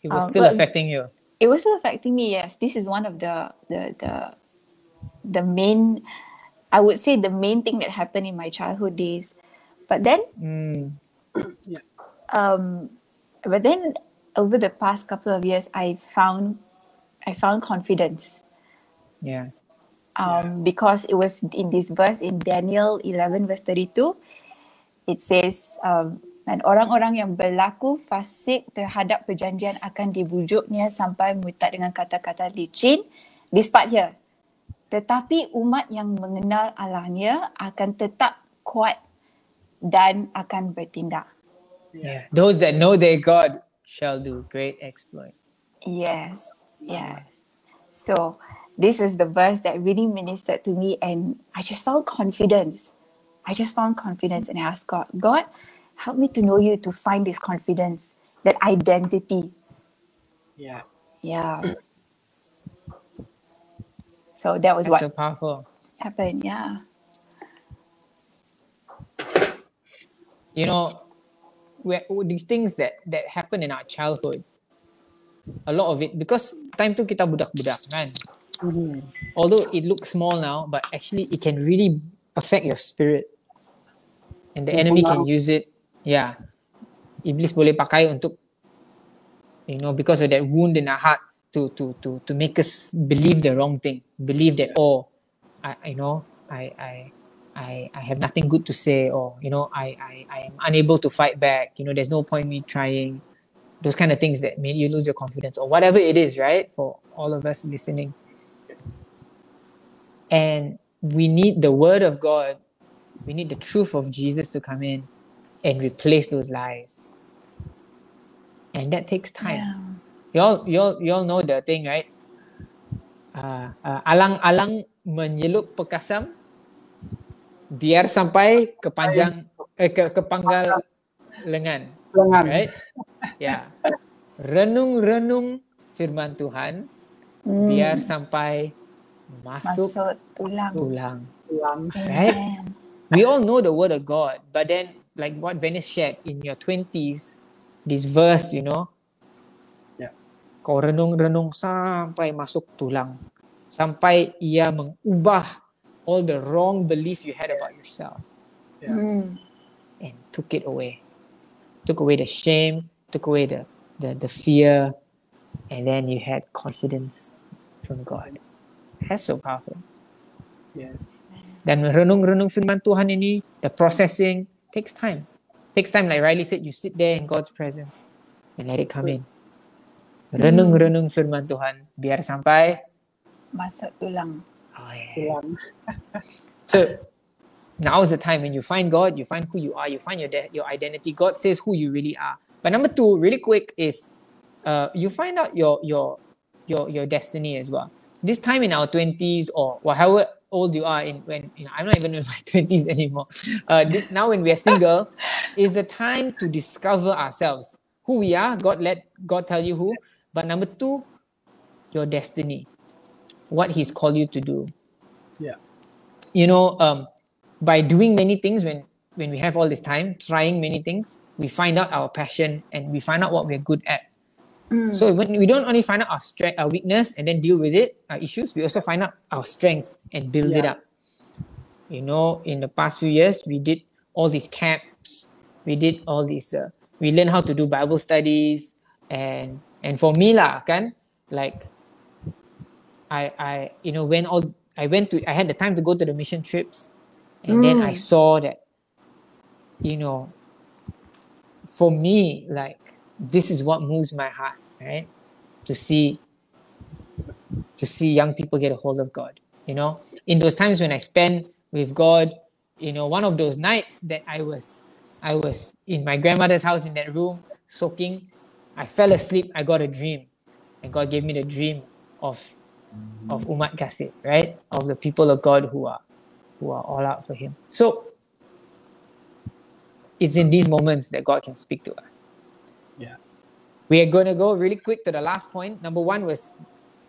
It was Um, still affecting you. it was still affecting me yes this is one of the the the the main i would say the main thing that happened in my childhood days but then Hmm. um but then over the past couple of years i found i found confidence Yeah. um because it was in this verse in daniel 11 verse 32 it says um dan orang-orang yang berlaku fasik terhadap perjanjian akan dibujuknya sampai murtad dengan kata-kata licin. This part here. Tetapi umat yang mengenal Allahnya akan tetap kuat dan akan bertindak. Yeah. Those that know their God shall do great exploit. Yes, yes. So this was the verse that really ministered to me, and I just found confidence. I just found confidence, and I asked God, God, help me to know you to find this confidence, that identity. Yeah. Yeah. So that was That's what so powerful. happened. Yeah. You know, these things that that happen in our childhood, a lot of it because time tu kita budak-budak kan. Mhm. Although it looks small now, but actually it can really affect your spirit. And the enemy can use it. Yeah. Iblis boleh pakai untuk you know because of that wound in our heart to to to to make us believe the wrong thing. Believe that oh I you know I I I I have nothing good to say or you know I I I am unable to fight back. You know there's no point me trying. Those kind of things that made you lose your confidence or whatever it is, right? For all of us listening. And we need the word of God. We need the truth of Jesus to come in and replace those lies. And that takes time. Yeah. You all, you all, you all know the thing, right? Uh, uh, alang-alang menyelup pekasam biar sampai ke panjang eh, ke, ke panggal lengan, Jangan. right? Ya. Renung-renung firman Tuhan Hmm. biar sampai masuk masuk tulang. tulang. Right? Amen. we all know the word of God, but then like what Venice shared in your twenties, this verse, you know, Yeah. kau renung-renung sampai masuk tulang, sampai ia mengubah all the wrong belief you had about yourself Yeah. Mm. and took it away, took away the shame, took away the the, the fear, and then you had confidence from God. That's so powerful. Yeah. Dan renung-renung firman Tuhan ini, the processing takes time. Takes time, like Riley said, you sit there in God's presence and let it come in. Renung-renung firman Tuhan, biar sampai, Masuk tulang. Oh yeah. Tulang. [LAUGHS] So now is the time when you find God, you find who you are, you find your de- your identity. God says who you really are. But number two, really quick, is uh, you find out your your your your destiny as well. This time in our twenties or however old you are in when you know, I'm not even in my [LAUGHS] twenties anymore. Uh, thi- now when we are single, [LAUGHS] is the time to discover ourselves, who we are. God let God tell you who. But number two, your destiny, what He's called you to do Yeah. you know um, by doing many things when when we have all this time trying many things we find out our passion and we find out what we're good at Mm. so when we don't only find out our strength our weakness and then deal with it our issues we also find out our strengths and build it up you know in the past few years we did all these camps we did all these uh, we learned how to do bible studies and and for me lah kan like I I you know when all I went to I had the time to go to the mission trips and then I Mm. saw that you know for me like this is what moves my heart right to see to see young people get a hold of God you know in those times when I spend with God you know one of those nights that I was I was in my grandmother's house in that room soaking I fell asleep I got a dream and God gave me the dream of of umat kasih right? Of the people of God who are who are all out for him. So it's in these moments that God can speak to us. Yeah. we are going to go really quick to the last point. Number one was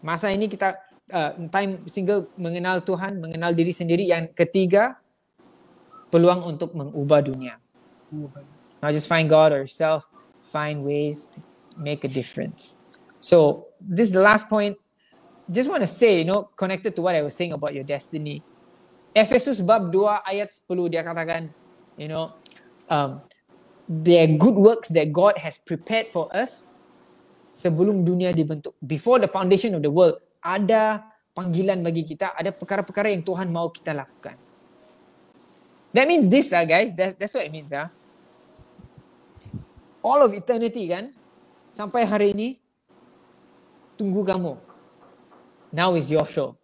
masa ini kita uh, time single mengenal Tuhan mengenal diri sendiri. Yang ketiga peluang untuk mengubah dunia. Not just find God or yourself, find ways to make a difference. So this is the last point. Just want to say, you know, connected to what I was saying about your destiny. Efesus bab 2 ayat 10 dia katakan, you know, um, there are good works that God has prepared for us sebelum dunia dibentuk. Before the foundation of the world, ada panggilan bagi kita, ada perkara-perkara yang Tuhan mau kita lakukan. That means this, ah guys. That, that's what it means, ah. All of eternity kan, sampai hari ini, tunggu kamu. Now is your show.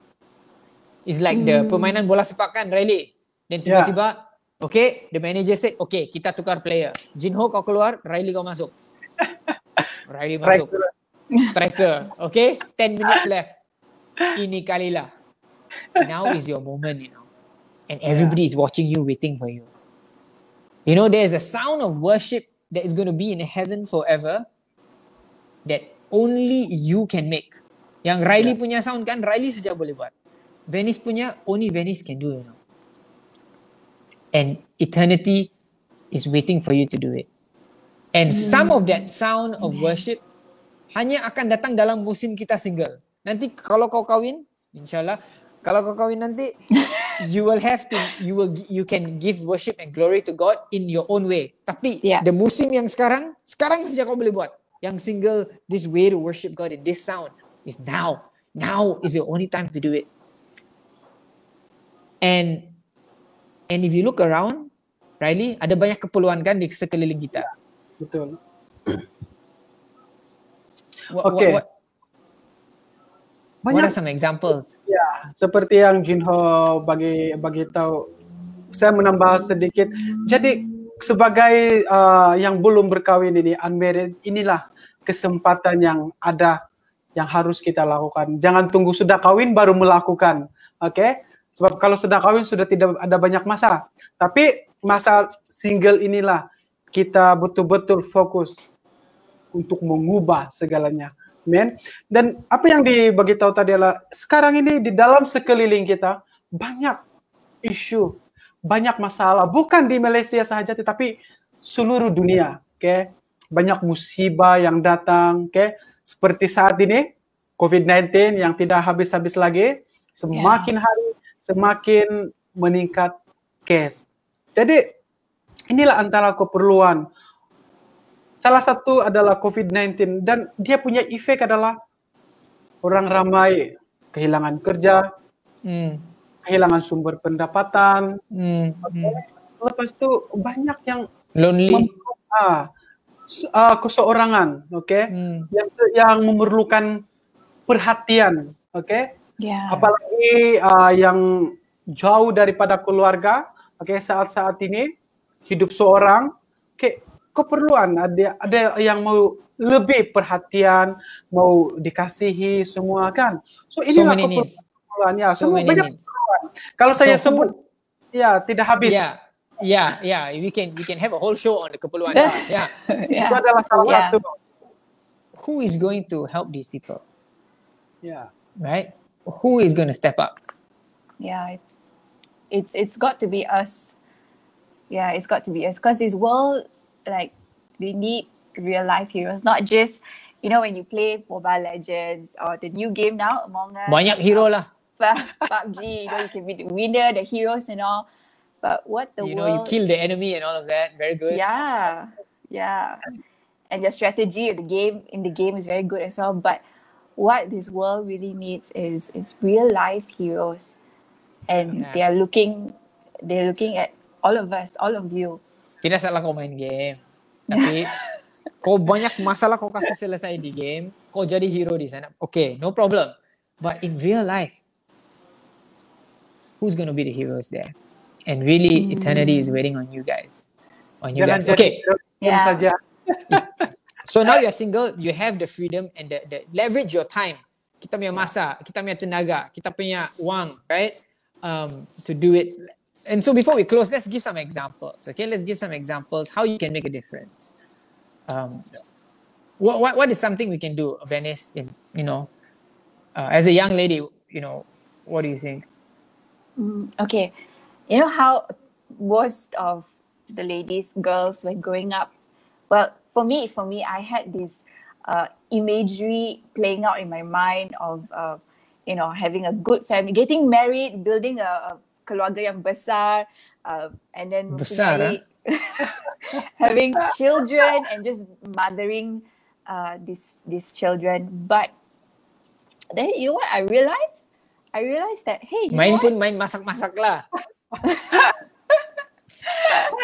It's like the permainan bola sepak kan, Riley. Dan Yeah. tiba-tiba, okay, the manager said, okay, kita tukar player. Jinho kau keluar, Riley kau masuk. [LAUGHS] Riley masuk. Striker. Okay, 10 minutes left. Ini kalilah. Now is your moment, you know. And everybody is watching you, waiting for you. You know, there's a sound of worship that is going to be in heaven forever that only you can make. Yang Riley punya sound kan, Riley saja boleh buat. Venice punya, only Venice can do, you know. And eternity is waiting for you to do it. And some of that sound of worship hanya akan datang dalam musim kita single. Nanti kalau kau kawin, insyaAllah, kalau kau kawin nanti, [LAUGHS] you will have to, you will, you can give worship and glory to God in your own way. Tapi Yeah. the musim yang sekarang, sekarang saja kau boleh buat. Yang single, this way to worship God in this sound is now. Now is your only time to do it. And and if you look around, Riley, ada banyak keperluan kan di sekeliling kita. Betul. What, Okay. what, what, what Banyak are some examples? Ya, seperti yang Jinho bagi bagi tahu, saya menambah sedikit. Jadi sebagai uh, yang belum berkawin ini unmarried, inilah kesempatan yang ada yang harus kita lakukan. Jangan tunggu sudah kawin baru melakukan, oke? Sebab kalau sudah kawin sudah tidak ada banyak masa. Tapi masa single inilah kita betul-betul fokus untuk mengubah segalanya. Men. Dan apa yang dibagi tahu tadi adalah sekarang ini di dalam sekeliling kita banyak isu, banyak masalah, bukan di Malaysia saja, tetapi seluruh dunia. Oke, okay? banyak musibah yang datang. Oke, okay? Seperti saat ini COVID-19 yang tidak habis-habis lagi, semakin yeah. hari semakin meningkat case. Jadi inilah antara keperluan. Salah satu adalah COVID-19 dan dia punya efek adalah orang ramai kehilangan kerja, hmm. kehilangan sumber pendapatan. Hmm. Lepas itu banyak yang lonely, ah, uh, keseorangan, oke, okay? hmm. yang yang memerlukan perhatian, oke. Okay? Yeah. Apalagi uh, yang jauh daripada keluarga, oke, okay? saat-saat ini hidup seorang, oke, okay, keperluan ada ada yang mau lebih perhatian, mau dikasihi semua kan. So inilah so keperluan ya. So semua banyak keperluan. Kalau saya so, sebut who, ya tidak habis. Yeah. Yeah, yeah, we can we can have a whole show on the keperluan. [LAUGHS] yeah. yeah. Itu adalah salah yeah. satu. Who is going to help these people? Yeah. Right? Who is going to step up? Yeah. It's it's got to be us. Yeah, it's got to be us because this world like they need real life heroes, not just you know when you play Mobile Legends or the new game now Among Us. Banyak hero lah. PUBG, you know you can be the winner, the heroes and all. But what the you world, know you kill the enemy and all of that. Very good. Yeah, yeah. And your strategy of the game in the game is very good as well. But what this world really needs is is real life heroes, and yeah. they are looking they're looking at all of us, all of you. Tidak salah kau main game, tapi [LAUGHS] kau banyak masalah kau kasih selesai di game, kau jadi hero di sana. Okay, no problem. But in real life, who's gonna be the heroes there? And really, mm. eternity is waiting on you guys. On you Jangan guys. Okay. Yeah. Saja. [LAUGHS] so now you're single, you have the freedom and the, the leverage your time. Kita punya masa, kita punya tenaga, kita punya wang, right? Um, to do it and so before we close, let's give some examples. Okay, let's give some examples how you can make a difference. Um, what, what what is something we can do, Venice? In you know, uh, as a young lady, you know, what do you think? Mm, okay, you know how most of the ladies, girls, when growing up, well, for me, for me, I had this uh, imagery playing out in my mind of, uh, you know, having a good family, getting married, building a, a keluarga yang besar uh, and then besar, eh? [LAUGHS] having children and just mothering uh, these these children. But then you know what I realized? I realized that hey you main pun main masak-masak lah [LAUGHS] uh,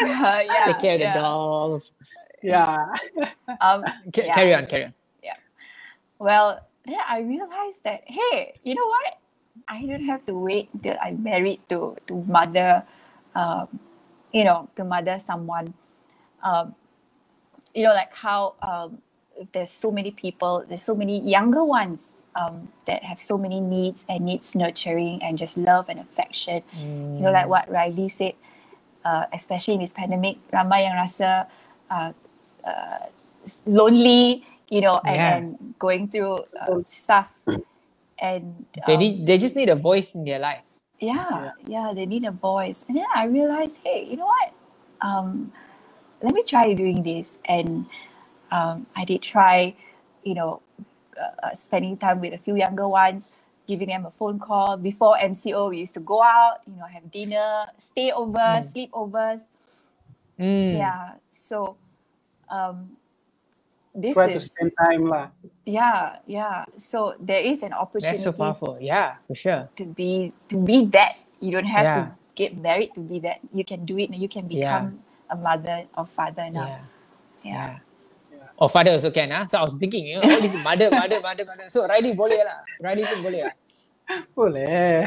[LAUGHS] yeah, take care yeah. of the dolls yeah um [LAUGHS] C- yeah. carry on carry on yeah well then I realized that hey you know what I don't have to wait until I'm married to to mother, um, you know, to mother someone. Um, you know, like how um, there's so many people, there's so many younger ones um, that have so many needs and needs nurturing and just love and affection. Mm. You know, like what Riley said, uh, especially in this pandemic, ramai yang rasa uh, uh, lonely, you know, and, yeah. and going through uh, stuff and they um, need they just need a voice in their life yeah, yeah, yeah they need a voice and then i realized hey you know what um let me try doing this and um i did try you know uh, uh spending time with a few younger ones giving them a phone call before mco we used to go out you know have dinner stay over mm. sleepovers mm. yeah so um this try is, to spend time lah. Yeah, yeah. So there is an opportunity. That's so powerful. Yeah, for sure. To be to be that. You don't have yeah. to get married to be that. You can do it and you can become yeah. a mother or father now. Yeah. yeah. Yeah. Or father also can, ah. So I was thinking, you know, all this mother, [LAUGHS] mother, mother, mother. So Riley boleh lah. Riley pun boleh lah. Boleh.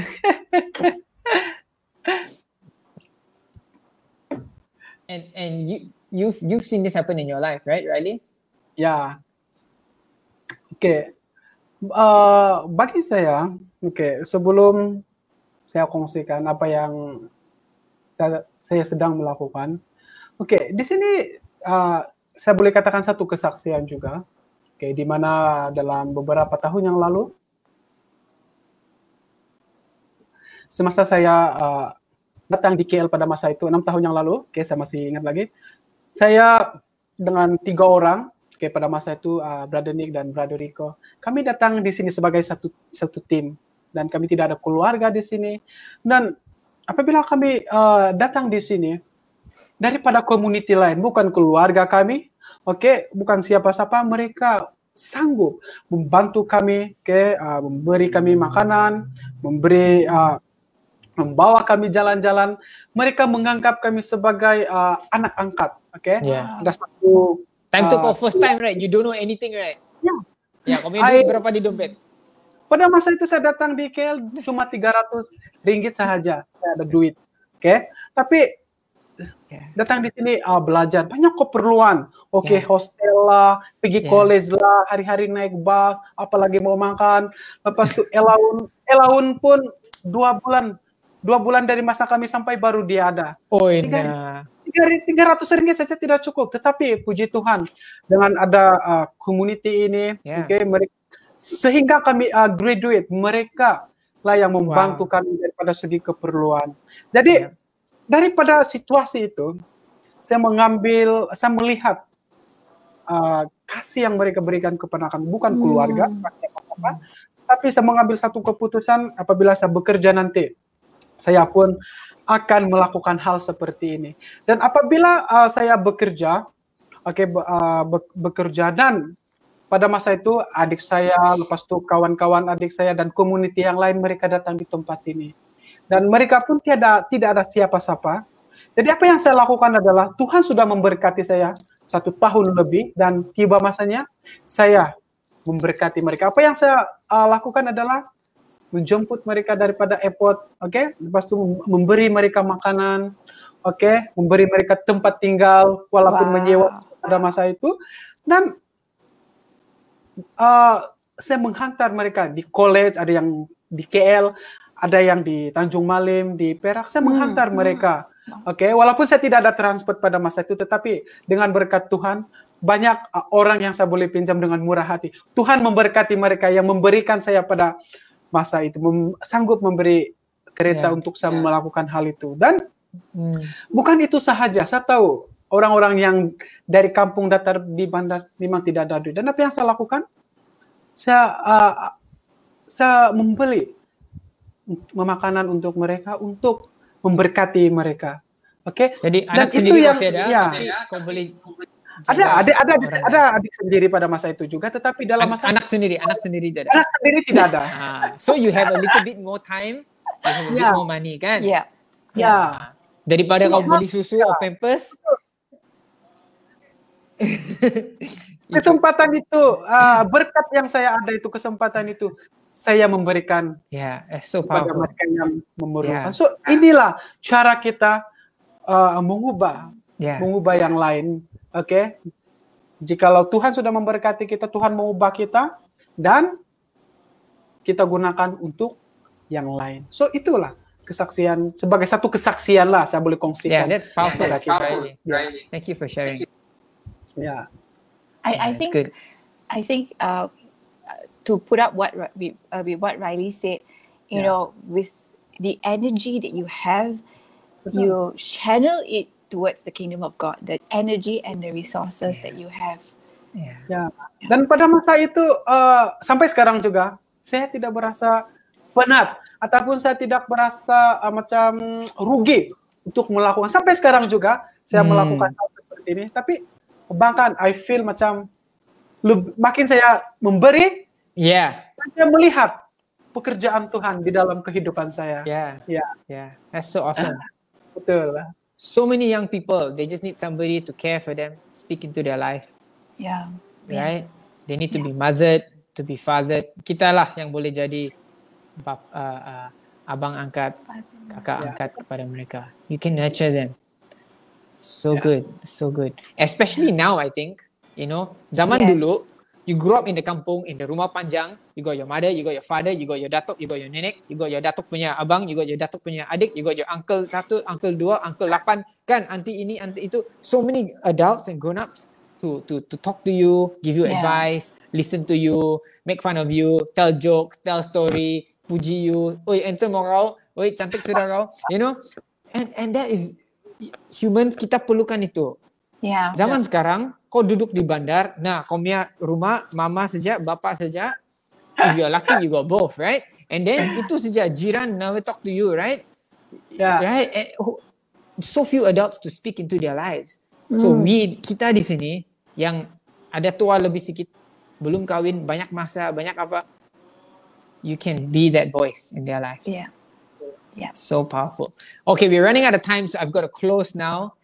and and you you've you've seen this happen in your life, right, Riley? Oke. Okay. Uh, bagi saya, okay, sebelum saya kongsikan apa yang saya, saya sedang melakukan. Okay, di sini uh, saya boleh katakan satu kesaksian juga. Oke, okay, di mana dalam beberapa tahun yang lalu semasa saya uh, datang di KL pada masa itu enam tahun yang lalu. Oke, saya masih ingat lagi. Saya dengan tiga orang, oke pada masa itu uh, Brother Nick dan Brother Rico, kami datang di sini sebagai satu satu tim dan kami tidak ada keluarga di sini. Dan apabila kami uh, datang di sini daripada community lain, bukan keluarga kami, oke, okay, bukan siapa-siapa, mereka sanggup membantu kami, oke, okay, uh, memberi kami makanan, memberi uh, membawa kami jalan-jalan. Mereka menganggap kami sebagai uh, anak angkat, oke? Okay? Yeah. Ada satu Time to uh, kau first time right? You don't know anything right? Ya. Ya, I- berapa di dompet? Pada masa itu saya datang di KL cuma 300 ringgit saja saya ada duit. Oke. Tapi datang di sini ah, belajar banyak keperluan. Oke, Ya. hostel lah, pergi Ya. college lah, hari-hari naik bus, apalagi mau makan. Lepas itu elaun, elaun pun dua bulan, dua bulan dari masa kami sampai baru dia ada. Oh, Tiga- nah. Tiga ratus ringgit saja tidak cukup. Tetapi puji Tuhan dengan ada uh, community ini, Ya. oke, mereka sehingga kami uh, graduate mereka lah yang membantu kami daripada segi keperluan. Jadi Ya. Daripada situasi itu, saya mengambil, saya melihat uh, kasih yang mereka berikan kepada kami, bukan Hmm. keluarga, siapa-siapa, tapi saya mengambil satu keputusan apabila saya bekerja nanti, saya pun akan melakukan hal seperti ini. Dan apabila uh, saya bekerja, oke, be- uh, be- bekerja dan pada masa itu adik saya, lepas itu kawan-kawan adik saya dan community yang lain mereka datang di tempat ini. Dan mereka pun tiada tidak ada siapa-siapa. Jadi apa yang saya lakukan adalah Tuhan sudah memberkati saya satu tahun lebih dan tiba masanya saya memberkati mereka. Apa yang saya uh, lakukan adalah menjemput mereka daripada airport, oke? Lepas itu mem- memberi mereka makanan, oke? Memberi mereka tempat tinggal walaupun Wow. menyewa pada masa itu dan uh, saya menghantar mereka di college, ada yang di KL, ada yang di Tanjung Malim, di Perak. Saya Hmm, menghantar hmm. mereka. Oke, walaupun saya tidak ada transport pada masa itu, tetapi dengan berkat Tuhan, banyak uh, orang yang saya boleh pinjam dengan murah hati. Tuhan memberkati mereka yang memberikan saya pada masa itu, mem- sanggup memberi kereta Ya, untuk saya ya. melakukan hal itu. Dan Hmm. bukan itu sahaja, saya tahu orang-orang yang dari kampung datar di bandar memang tidak ada duit. Dan apa yang saya lakukan? Saya uh, saya membeli makanan untuk mereka untuk memberkati mereka. Oke? Jadi Dan anak itu sendiri yang- kau tiada, ya. kau boleh Ada ada ada ada lain. adik sendiri pada masa itu juga, tetapi dalam masa anak sendiri, anak sendiri tiada. anak sendiri tidak ada. Ah, so you have a little bit more time, you have a bit Ya. more money kan? Yeah. Ya. Ah, Daripada kau Cuma- beli susu atau pampers, [LAUGHS] Kesempatan itu ah, berkat yang saya ada itu kesempatan itu saya memberikan yeah, it's so kepada powerful. mereka yang memerlukan. Ya. So inilah cara kita uh, mengubah Yeah, mengubah yang lain. Oke. Jikalau Tuhan sudah memberkati kita, Tuhan mengubah kita dan kita gunakan untuk yang lain. So itulah kesaksian sebagai satu kesaksian lah saya boleh yeah, kongsikan. that's powerful. that's Thank you, powerful. Yeah. Thank you for sharing. Ya. I, Yeah, I it's think good. I think uh, to put up what with, uh, with what Riley said, you Yeah. know, with the energy that you have, Betul. you channel it towards the kingdom of God. The energy and the resources that you have. Yeah. Ya. Dan pada masa itu eh, sampai sekarang juga saya tidak merasa penat ataupun saya tidak merasa eh, macam rugi untuk melakukan sampai sekarang juga saya Hmm. melakukan hal seperti ini. Tapi bahkan I feel macam makin saya memberi, Yeah, saya melihat pekerjaan Tuhan di dalam kehidupan saya. yeah, Ya, yeah. That's so awesome. [LAUGHS] betul. So many young people, they just need somebody to care for them, speak into their life. Yeah. right? They need to be mothered, to be fathered. Kita lah yang boleh jadi bap, uh, uh, abang angkat, kakak Yeah. angkat kepada mereka. You can nurture them. So Yeah. good, so good. Especially now, I think. You know, zaman Yes. dulu, you grew up in the kampung, in the rumah panjang. You got your mother, you got your father, you got your datuk, you got your nenek, you got your datuk punya abang, you got your datuk punya adik, you got your uncle satu, uncle dua, uncle lapan, kan? Auntie ini, auntie itu. So many adults and grown-ups to to to talk to you, give you Yeah. advice, listen to you, make fun of you, tell jokes, tell story, puji you. Oi, handsome kau. Oi, cantik sudah kau. You know, And and that is humans kita perlukan itu. Yeah. Zaman sekarang kau duduk di bandar, nah kau punya rumah mama saja, bapa saja. If you're lucky you got both, right? And then [COUGHS] itu saja jiran never talk to you, right? Ya. Right? And so few adults to speak into their lives. So Mm. we kita di sini yang ada tua lebih sedikit, belum kawin, banyak masa, banyak apa, you can be that voice in their life. Yeah. So powerful. Okay, we're running out of time, so I've got to close now.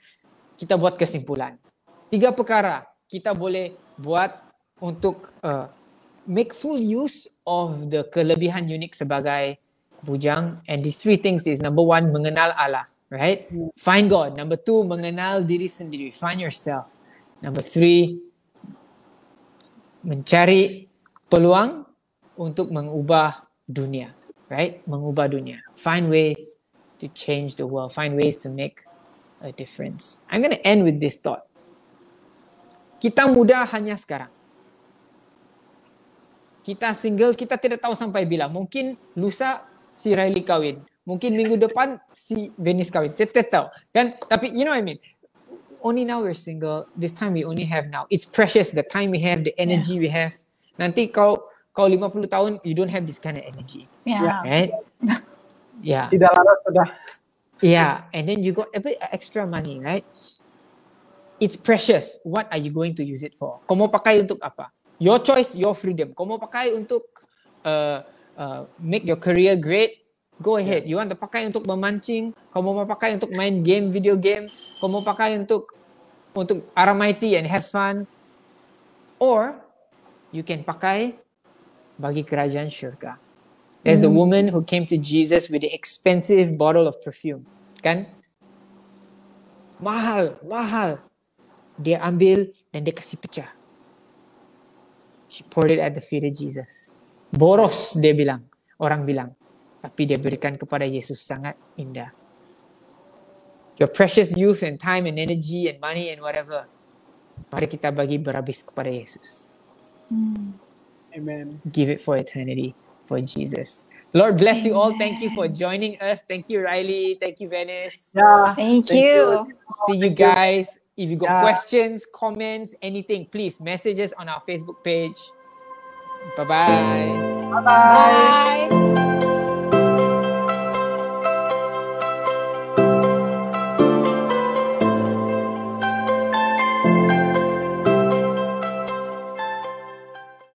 Kita buat kesimpulan. Tiga perkara kita boleh buat untuk uh, make full use of the kelebihan unik sebagai bujang. And these three things is number one, mengenal Allah, right? Find God. Number two, mengenal diri sendiri. Find yourself. Number three, mencari peluang untuk mengubah dunia, right? Mengubah dunia. Find ways to change the world. Find ways to make a difference. I'm going to end with this thought. Kita muda hanya sekarang. Kita single, kita tidak tahu sampai bila. Mungkin lusa si Riley kawin. Mungkin minggu depan si Venice kawin. Saya tidak tahu. Kan? Tapi you know what I mean? Only now we're single. This time we only have now. It's precious the time we have, the energy we have. Nanti kau kau 50 tahun, you don't have this kind of energy. Yeah. Right? Yeah. Tidak lama sudah. Yeah, and then you got a bit extra money, right? It's precious. What are you going to use it for? Kau mau pakai untuk apa? Your choice, your freedom. Kau mau pakai untuk uh, uh, make your career great? Go ahead. You want to pakai untuk memancing? Kau mau pakai untuk main game, video game? Kau mau pakai untuk untuk aramaiti and have fun? Or you can pakai bagi kerajaan syurga. There's the woman who came to Jesus with the expensive bottle of perfume. Kan? Mahal, mahal. Dia ambil dan dia kasih pecah. She poured it at the feet of Jesus. Boros dia bilang. Orang bilang. Tapi dia berikan kepada Yesus sangat indah. Your precious youth and time and energy and money and whatever. Mari kita bagi berhabis kepada Yesus. Amen. give it for eternity for Jesus. Lord bless you all. Thank you for joining us. Thank you, Riley. Thank you, Venice. Ya. Thank, Thank you. See you guys. If you got Yeah. questions, comments, anything, please message us on our Facebook page. Bye-bye. Bye bye. Bye.